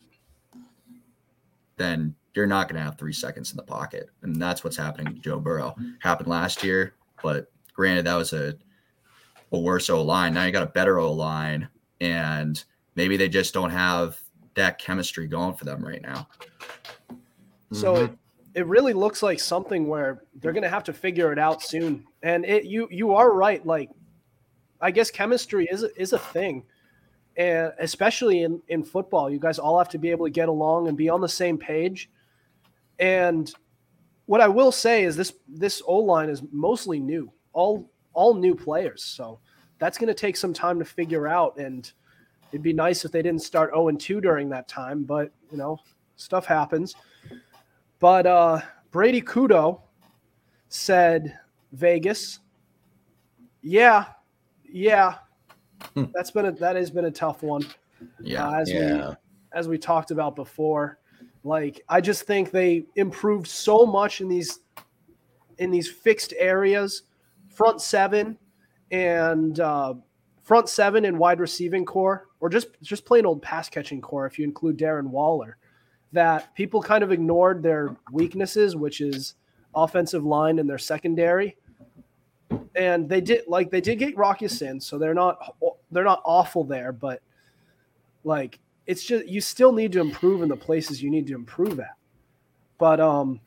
then you're not going to have three seconds in the pocket and that's what's happening to Joe Burrow. Happened last year but Granted, that was a a worse O line. Now you got a better O line, and maybe they just don't have that chemistry going for them right now. So mm-hmm. it, it really looks like something where they're going to have to figure it out soon. And it you you are right. Like, I guess chemistry is is a thing, and especially in in football, you guys all have to be able to get along and be on the same page. And what I will say is this this O line is mostly new all all new players. So that's going to take some time to figure out. And it'd be nice if they didn't start 0 and 2 during that time, but you know, stuff happens. But uh, Brady Kudo said Vegas. Yeah, yeah. that's been a, that has been a tough one. Yeah. Uh, as we Yeah. as we talked about before. Like I just think they improved so much in these in these fixed areas, front seven and uh, front seven and wide receiving core, or just just plain old pass catching core if you include Darren Waller. That people kind of ignored their weaknesses, which is offensive line and their secondary. And they did like they did get Rock Ya-Sin, so they're not they're not awful there, but like it's just you still need to improve in the places you need to improve at. But um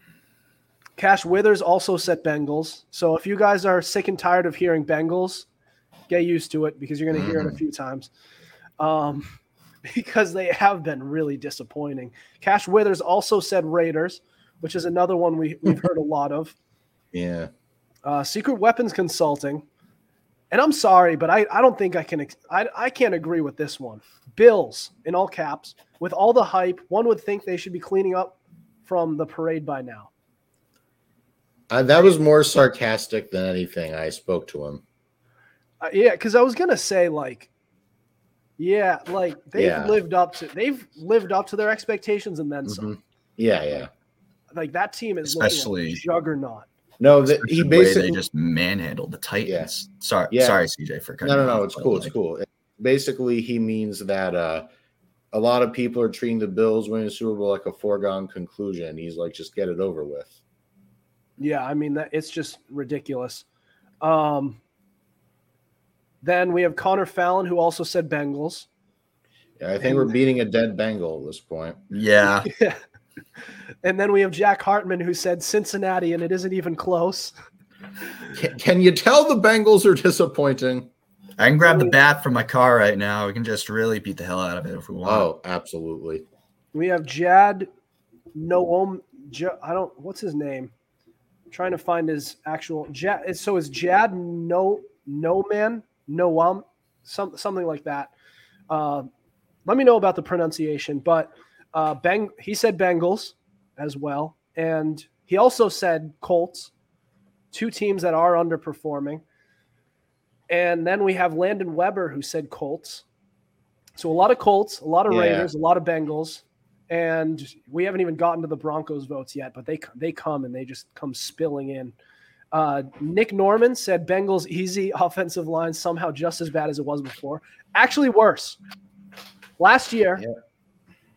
Cash Withers also said Bengals. So if you guys are sick and tired of hearing Bengals, get used to it because you're going to hear it a few times. Um because they have been really disappointing. Cash Withers also said Raiders, which is another one we, we've heard a lot of. Yeah. Uh, Secret Weapons Consulting. And I'm sorry, but I, I don't think I can I, I can't agree with this one. Bills in all caps with all the hype, one would think they should be cleaning up from the parade by now. Uh, that was more sarcastic than anything. I spoke to him. Uh, yeah, because I was gonna say like, yeah, like they've Yeah. lived up to they've lived up to their expectations and then some. Mhm. Yeah, yeah. Like that team is Especially- like juggernaut. No, that Especially he basically they just manhandled the Titans. Sorry, Yeah. sorry, CJ, for cutting no, no, you no. off, It's but, cool. It's cool. Basically, he means that uh, a lot of people are treating the Bills winning the Super Bowl like a foregone conclusion. He's like, just get it over with. Yeah, I mean that it's just ridiculous. Um, then we have Connor Fallon, who also said Bengals. Yeah, I think we're beating a dead Bengal at this point. Yeah, And then we have Jack Hartman, who said Cincinnati, and it isn't even close. Can, can you tell the Bengals are disappointing? I can grab the bat from my car right now. We can just really beat the hell out of it if we want. Oh, absolutely. We have Jad Noom. J- I don't. What's his name? Trying to find his actual. Jad. So is Jad No No Man Noam some something like that. Uh, let me know about the pronunciation. But uh, Beng. He said Bengals as well, and he also said Colts. Two teams that are underperforming. And then we have Landon Weber who said Colts. So a lot of Colts, a lot of Yeah. Raiders, a lot of Bengals, and we haven't even gotten to the Broncos votes yet, but they they come and they just come spilling in. Uh, Nick Norman said Bengals easy offensive line somehow just as bad as it was before. Actually, worse. Last year. Yeah.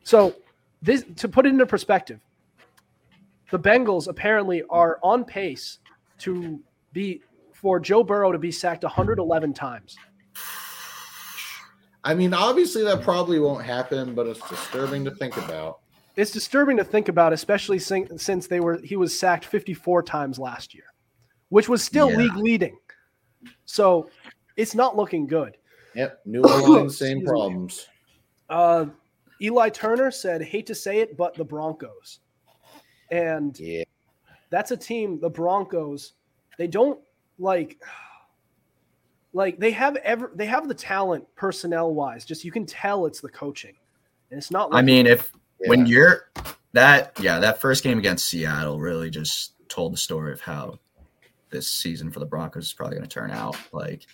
So this to put it into perspective, the Bengals apparently are on pace to be for Joe Burrow to be sacked 111 times. I mean, obviously that probably won't happen, but it's disturbing to think about. It's disturbing to think about, especially since they were he was sacked 54 times last year, which was still Yeah. league leading. So it's not looking good. Yep, New Orleans, same problems. Uh, Eli Turner said, "Hate to say it, but the Broncos," and Yeah, that's a team. The Broncos, they don't like, like they have ever they have the talent personnel wise. Just you can tell it's the coaching, and it's not. Like, I mean, if when you're that, yeah, that first game against Seattle really just told the story of how this season for the Broncos is probably going to turn out. Like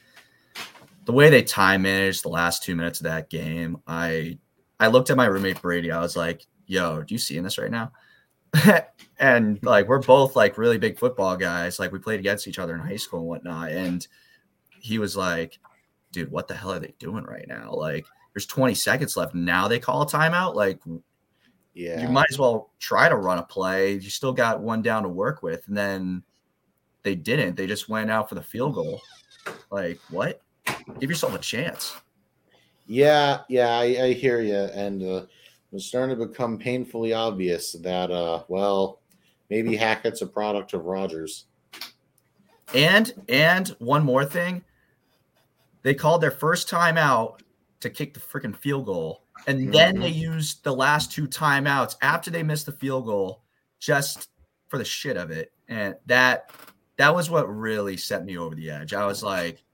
the way they time managed the last two minutes of that game, I I looked at my roommate Brady. I was like, "Yo, do you see in this right now?" and like we're both like really big football guys. Like we played against each other in high school and whatnot. And he was like, "Dude, what the hell are they doing right now? Like." There's 20 seconds left. Now they call a timeout. Like yeah. you might as well try to run a play. You still got one down to work with, and then they didn't. They just went out for the field goal. Like what? Give yourself a chance. Yeah, yeah, I, I hear you, and uh, it's starting to become painfully obvious that, uh, well, maybe Hackett's a product of Rodgers. And and one more thing, they called their first timeout to kick the freaking field goal, and then they used the last two timeouts after they missed the field goal just for the shit of it, and that that was what really set me over the edge. I was like,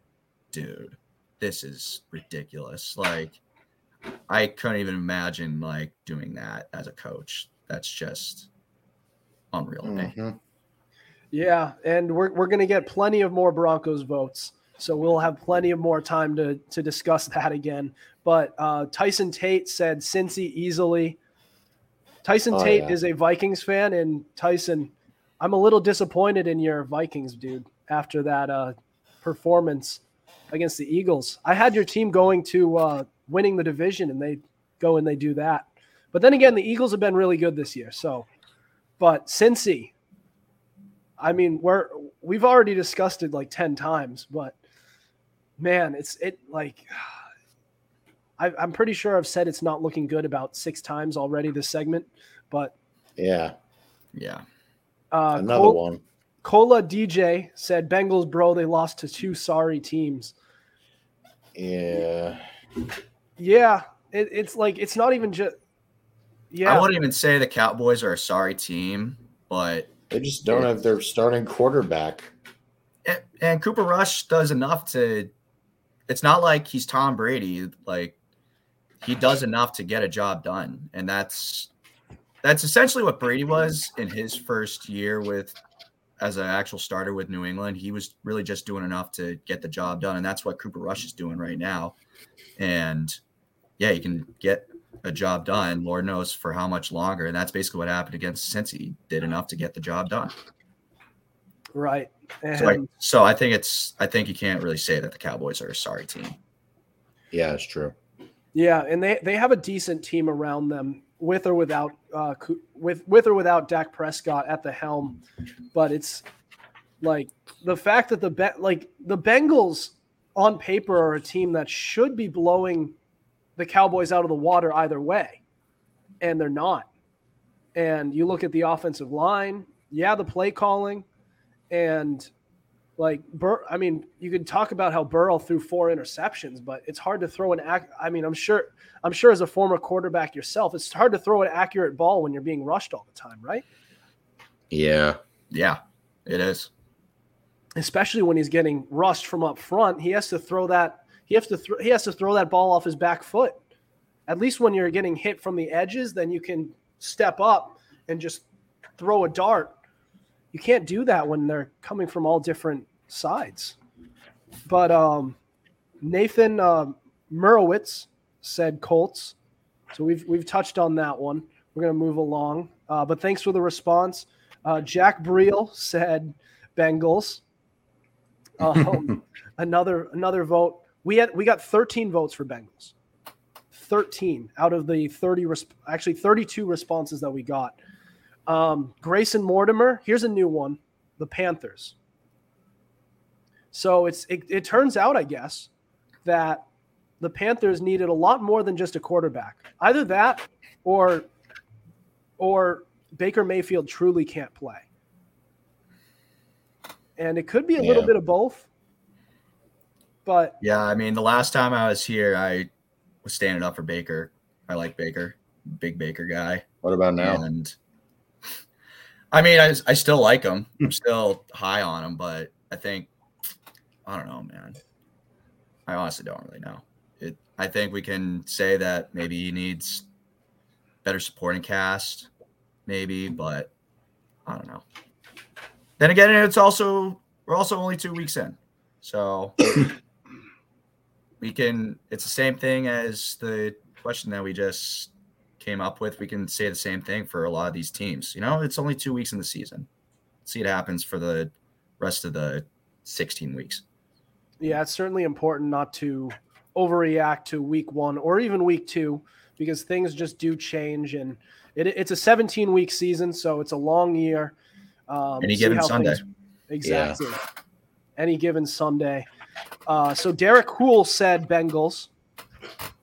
dude, this is ridiculous. Like, I couldn't even imagine like doing that as a coach. That's just unreal to me. Mhm. Yeah, and we're we're gonna get plenty of more Broncos votes. So we'll have plenty of more time to to discuss that again. But uh, Tyson Tate said Cincy easily. Tyson Oh, Tate yeah. is a Vikings fan, and Tyson, I'm a little disappointed in your Vikings, dude. After that uh, performance against the Eagles, I had your team going to uh, winning the division, and they go and they do that. But then again, the Eagles have been really good this year. So, but Cincy, I mean, we're we've already discussed it like ten times, but man, it's it like I, I'm pretty sure I've said it's not looking good about six times already this segment, but Yeah, Yeah. uh, another Col- one. Cola DJ said Bengals, bro, they lost to two sorry teams. Yeah, Yeah, it, it's like it's not even just. Yeah, I wouldn't even say the Cowboys are a sorry team, but they just don't have their starting quarterback. and, and Cooper Rush does enough to. It's not like he's Tom Brady. Like he does enough to get a job done, and that's that's essentially what Brady was in his first year with as an actual starter with New England. He was really just doing enough to get the job done, and that's what Cooper Rush is doing right now. And yeah, he can get a job done. Lord knows for how much longer, and that's basically what happened against Cincy. Did enough to get the job done. Right. And So I, so I think it's I think you can't really say that the Cowboys are a sorry team. Yeah, it's true. Yeah, and they they have a decent team around them with or without uh with with or without Dak Prescott at the helm, but it's like the fact that the bet like the Bengals on paper are a team that should be blowing the Cowboys out of the water either way, and they're not. And you look at the offensive line, yeah, the play calling, and like Bur- I mean, you can talk about how Burrow threw four interceptions, but it's hard to throw an ac- I mean, I'm sure I'm sure as a former quarterback yourself, it's hard to throw an accurate ball when you're being rushed all the time, right? Yeah, Yeah, it is. Especially when he's getting rushed from up front, he has to throw that he has to throw he has to throw that ball off his back foot. At least when you're getting hit from the edges, then you can step up and just throw a dart. You can't do that when they're coming from all different sides. But um, Nathan uh, Murowitz said Colts, so we've we've touched on that one. We're gonna move along, uh, but thanks for the response. Uh, Jack Breel said Bengals. Um, another another vote. We had we got 13 votes for Bengals. 13 out of the 30 resp- actually 32 responses that we got. Um, Grayson Mortimer, here's a new one, the Panthers. So it's it, it turns out, I guess, that the Panthers needed a lot more than just a quarterback. Either that or or Baker Mayfield truly can't play. And it could be a little bit of both. But Yeah, I mean, the last time I was here, I was standing up for Baker. I like Baker, big Baker guy, what about now? and I mean, I, I still like him. Hmm. I'm still high on him, but I think I don't know, man. I honestly don't really know. It. I think we can say that maybe he needs better supporting cast, maybe, but I don't know. Then again, it's also we're also only two weeks in, so we can. It's the same thing as the question that we just came up with. We can say the same thing for a lot of these teams. You know, it's only two weeks in the season. See what happens for the rest of the 16 weeks. yeah, it's certainly important not to overreact to week one or even week two because things just do change. And it, it's a 17 week season, so it's a long year. Um, Any given Sunday. things- exactly. Any given Sunday. Uh, so Derek Hool said Bengals.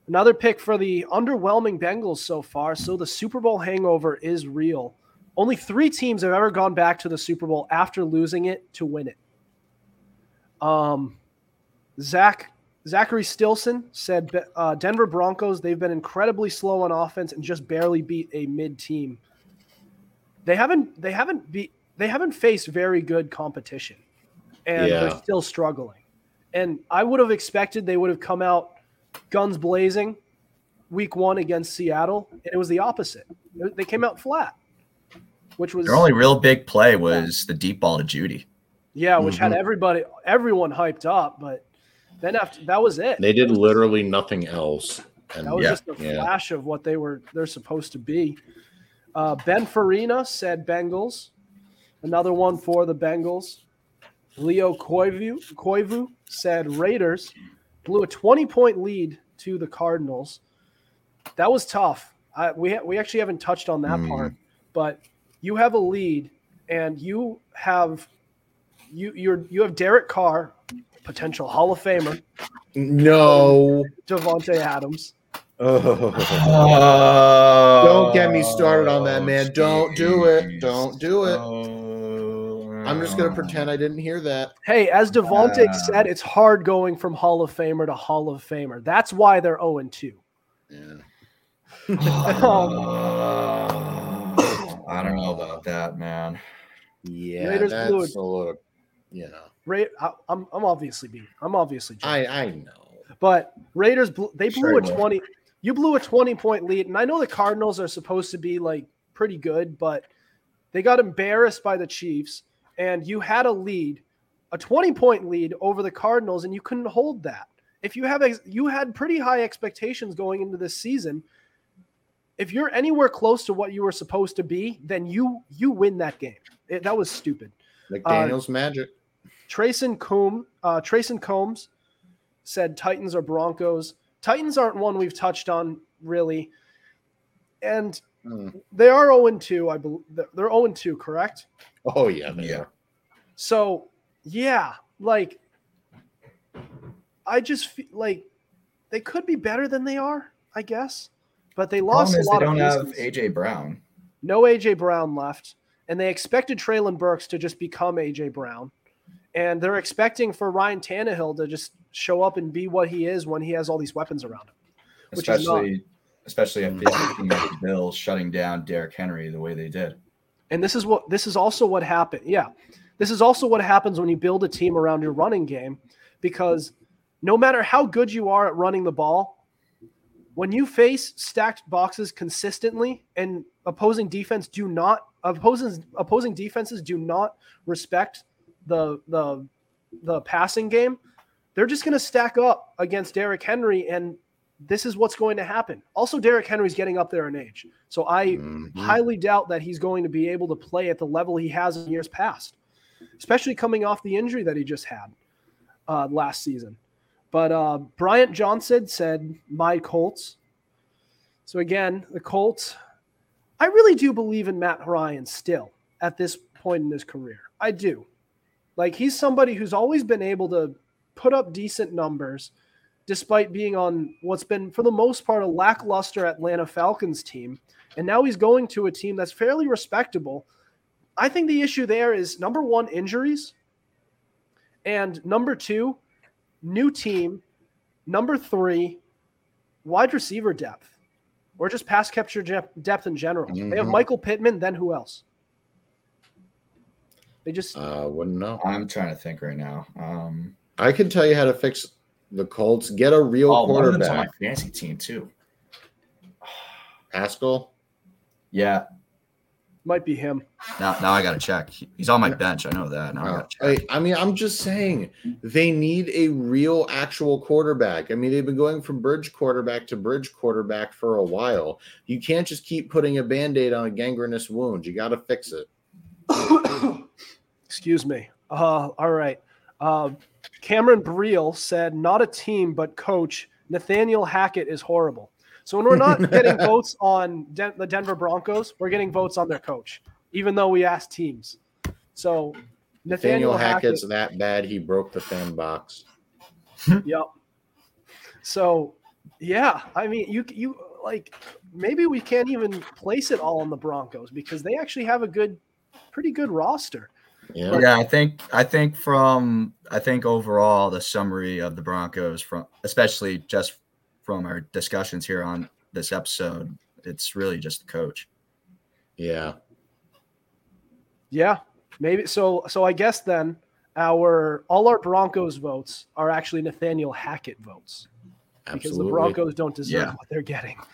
Another pick for the underwhelming Bengals so far. So the Super Bowl hangover is real. Only three teams have ever gone back to the Super Bowl after losing it to win it. Um, Zach Zachary Stilson said uh, Denver Broncos. They've been incredibly slow on offense and just barely beat a mid team. They haven't. They haven't beat. They haven't faced very good competition, and Yeah. they're still struggling. And I would have expected they would have come out guns blazing week one against Seattle, and it was the opposite. They came out flat, which was Their only real big play was the deep ball to Jeudy. Yeah, which had Mhm. everybody, everyone hyped up, but then after that was it. They did literally nothing else. And That was Yeah. just a Yeah. flash of what they were they're supposed to be. Uh, ben Farina said Bengals. Another one for the Bengals. Leo Koivu, Koivu said Raiders. Blew a 20 point lead to the Cardinals. That was tough. I, we, ha- we actually haven't touched on that Mm. part, but you have a lead and you have you you're you have Derek Carr, potential Hall of Famer, no. Davante Adams. Oh. Oh, Don't get me started on that, man. Don't do it. Don't do it. Oh. I'm just gonna pretend I didn't hear that. Hey, as Davante Uh, said, it's hard going from Hall of Famer to Hall of Famer. That's why they're 0 and 2. Yeah. I don't know about that, man. Yeah, Raiders that's blew a little, you know. Ra- I, I'm, I'm obviously being, I'm obviously, joking. I I know. but Raiders, bl- they blew Sure a will. 20. You blew a 20 point lead, and I know the Cardinals are supposed to be like pretty good, but they got embarrassed by the Chiefs, and you had a lead, a 20 point lead over the Cardinals, and you couldn't hold that. If you have, ex- you had pretty high expectations going into this season. If you're anywhere close to what you were supposed to be, then you you win that game. It, that was stupid. McDaniel's magic. Trayson Combs, uh, Trayson Combs said Titans or Broncos. Titans aren't one we've touched on really, and Hmm. they are 0 2. I believe they're 0 2, correct? Oh yeah, they Yeah. are. So yeah, like I just feel like they could be better than they are, I guess, but they lost Problem a lot they don't have. AJ Brown. No AJ Brown left, and they expected Treylon Burks to just become AJ Brown, and they're expecting for Ryan Tannehill to just show up and be what he is when he has all these weapons around him. Which is not- especially especially if team mm. like the Bills shutting down Derrick Henry the way they did. And this is what this is also what happened. Yeah, this is also what happens when you build a team around your running game, because no matter how good you are at running the ball, when you face stacked boxes consistently and opposing defense do not opposing opposing defenses do not respect the the the passing game, they're just going to stack up against Derrick Henry and this is what's going to happen. Also Derrick Henry's getting up there in age. So I Mhm. highly doubt that he's going to be able to play at the level he has in years past, especially coming off the injury that he just had uh, last season. But uh, Bryant Johnson said, My Colts. So again, the Colts, I really do believe in Matt Ryan still at this point in his career. I do. Like, he's somebody who's always been able to put up decent numbers despite being on what's been, for the most part, a lackluster Atlanta Falcons team and now he's going to a team that's fairly respectable. I think the issue there is number one, injuries, and number two, new team, number three, wide receiver depth, or just pass capture depth in general. They have Mhm. Michael Pittman, then who else? They just Uh, wouldn't know. I'm trying to think right now. Um, I can tell you how to fix the Colts. Get a real oh, one of them's on my fantasy team too. Pascal. Yeah, might be him. now now I got to check. He's on my bench. I know that. Now I got to check. I, I mean, I'm just saying they need a real, actual quarterback. I mean, they've been going from bridge quarterback to bridge quarterback for a while. You can't just keep putting a band aid on a gangrenous wound. You got to fix it. Excuse me. Uh, all right. Uh, Cameron Briel said, not a team, but coach. Nathaniel Hackett is horrible. So when we're not getting votes on Den- the Denver Broncos, we're getting votes on their coach, even though we asked teams. So Nathaniel Nathaniel Hackett's Hackett, that bad. He broke the fan box. yep. So yeah, I mean, you you like maybe we can't even place it all on the Broncos because they actually have a good, pretty good roster. Yeah. Yeah, I think I think from I think overall the summary of the Broncos from especially just from our discussions here on this episode, it's really just the coach. Yeah. Yeah, maybe so. So I guess then our all our Broncos votes are actually Nathaniel Hackett votes because the Broncos don't deserve Yeah. what they're getting.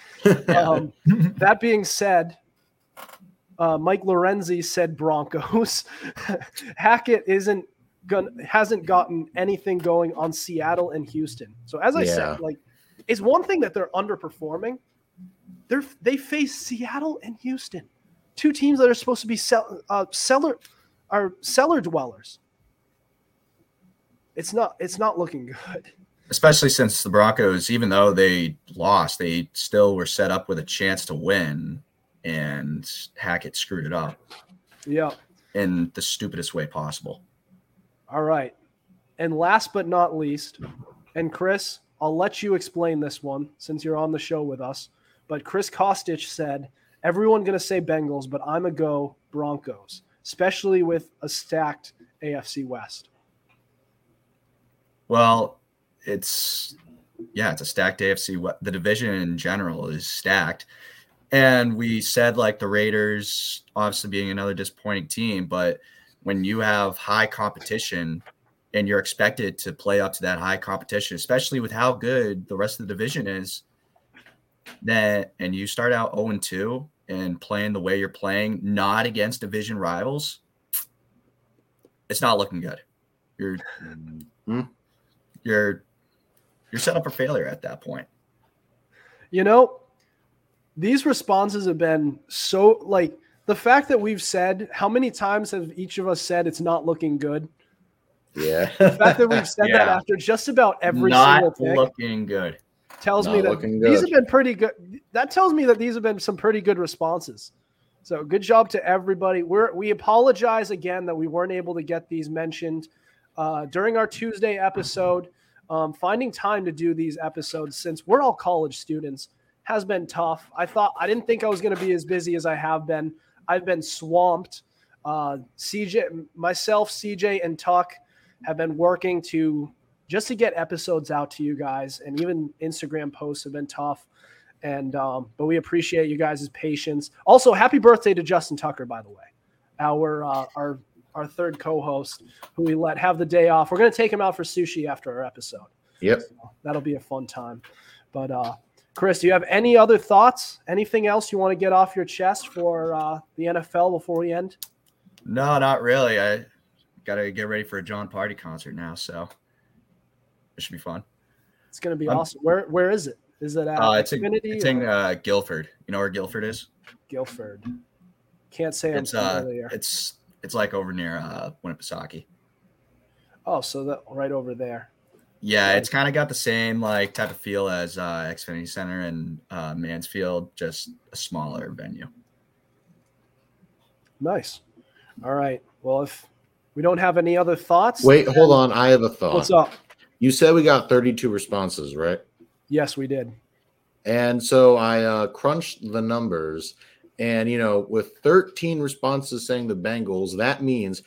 Um, that being said, uh, Mike Lorenzi said Broncos. Hackett isn't hasn't gotten anything going on Seattle and Houston. So as I Yeah. said, like it's one thing that they're underperforming. They're they face Seattle and Houston, two teams that are supposed to be sell, uh, cellar are cellar dwellers. It's not it's not looking good. especially since the Broncos, even though they lost, they still were set up with a chance to win, and Hackett screwed it up Yeah. in the stupidest way possible. All right. And last but not least, and Chris, I'll let you explain this one since you're on the show with us. But Chris Costich said, everyone going to say Bengals, but I'm a go Broncos, especially with a stacked AFC West. Well, it's yeah, it's a stacked AFC. What the division in general is stacked, and we said like the Raiders, obviously being another disappointing team, but when you have high competition and you're expected to play up to that high competition, especially with how good the rest of the division is, that and you start out 0 2 and playing the way you're playing, not against division rivals, it's not looking good. You're Hmm. you're you're set up for failure at that point. You know, these responses have been so like the fact that we've said how many times have each of us said it's not looking good? Yeah. The fact that we've said that after just about every not single pick. looking good. tells Not me that looking these have been pretty good. That tells me that these have been some pretty good responses. So good job to everybody. We're we apologize again that we weren't able to get these mentioned uh, during our Tuesday episode. Um, finding time to do these episodes since we're all college students has been tough. I thought I didn't think I was going to be as busy as I have been. I've been swamped. Uh, CJ, myself, CJ, and Tuck have been working to just to get episodes out to you guys, and even Instagram posts have been tough. And um, but we appreciate you guys' patience. Also, happy birthday to Justin Tucker, by the way, our uh, our our third co-host, who we let have the day off. We're gonna take him out for sushi after our episode. Yep. That'll be a fun time. But uh, Chris, do you have any other thoughts? Anything else you want to get off your chest for uh, the NFL before we end? No, not really. I gotta get ready for a Jon Pardi concert now, so it should be fun. It's gonna be I'm- awesome. Where where is it? Is it at Uh, it's in, it's in uh, Gilford. You know where Gilford is? Gilford? Can't say I'm It's uh, familiar. it's it's like over near uh, Winnipesaukee. oh, so that right over there. Yeah, it's kind of got the same like type of feel as uh, Xfinity Center and uh, Mansfield, just a smaller venue. Nice. All right. Well, if we don't have any other thoughts, Wait, then- hold on. I have a thought. What's up? You said we got 32 responses, right? Yes, we did. And so I uh, crunched the numbers, and you know, with 13 responses saying the Bengals, that means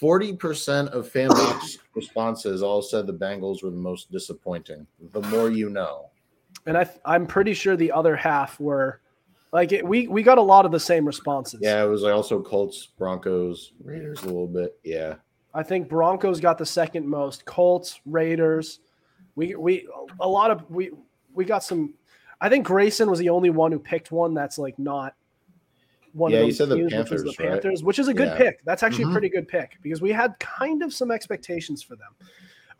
40% of fan responses all said the Bengals were the most disappointing. The more you know. And I, I'm pretty sure the other half were like it, we we got a lot of the same responses. Yeah, it was like also Colts, Broncos, Raiders a little bit. Yeah. I think Broncos got the second most. Colts, Raiders. We we a lot of we we got some. I think Grayson was the only one who picked one that's like not one Yeah, of those said the teams, was Panthers, the right? Panthers, which is a good Yeah. pick. That's actually Mhm. a pretty good pick because we had kind of some expectations for them.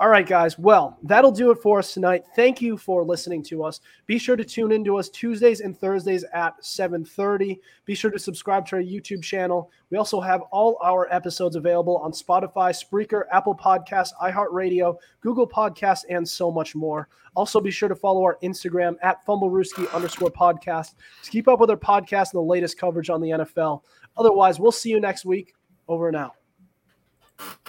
All right, guys. Well, that'll do it for us tonight. Thank you for listening to us. Be sure to tune in to us Tuesdays and Thursdays at 7:30. Be sure to subscribe to our YouTube channel. We also have all our episodes available on Spotify, Spreaker, Apple Podcasts, iHeartRadio, Google Podcasts, and so much more. Also, be sure to follow our Instagram at FumbleRooski underscore podcast to keep up with our podcast and the latest coverage on the NFL. Otherwise, we'll see you next week. Over and out.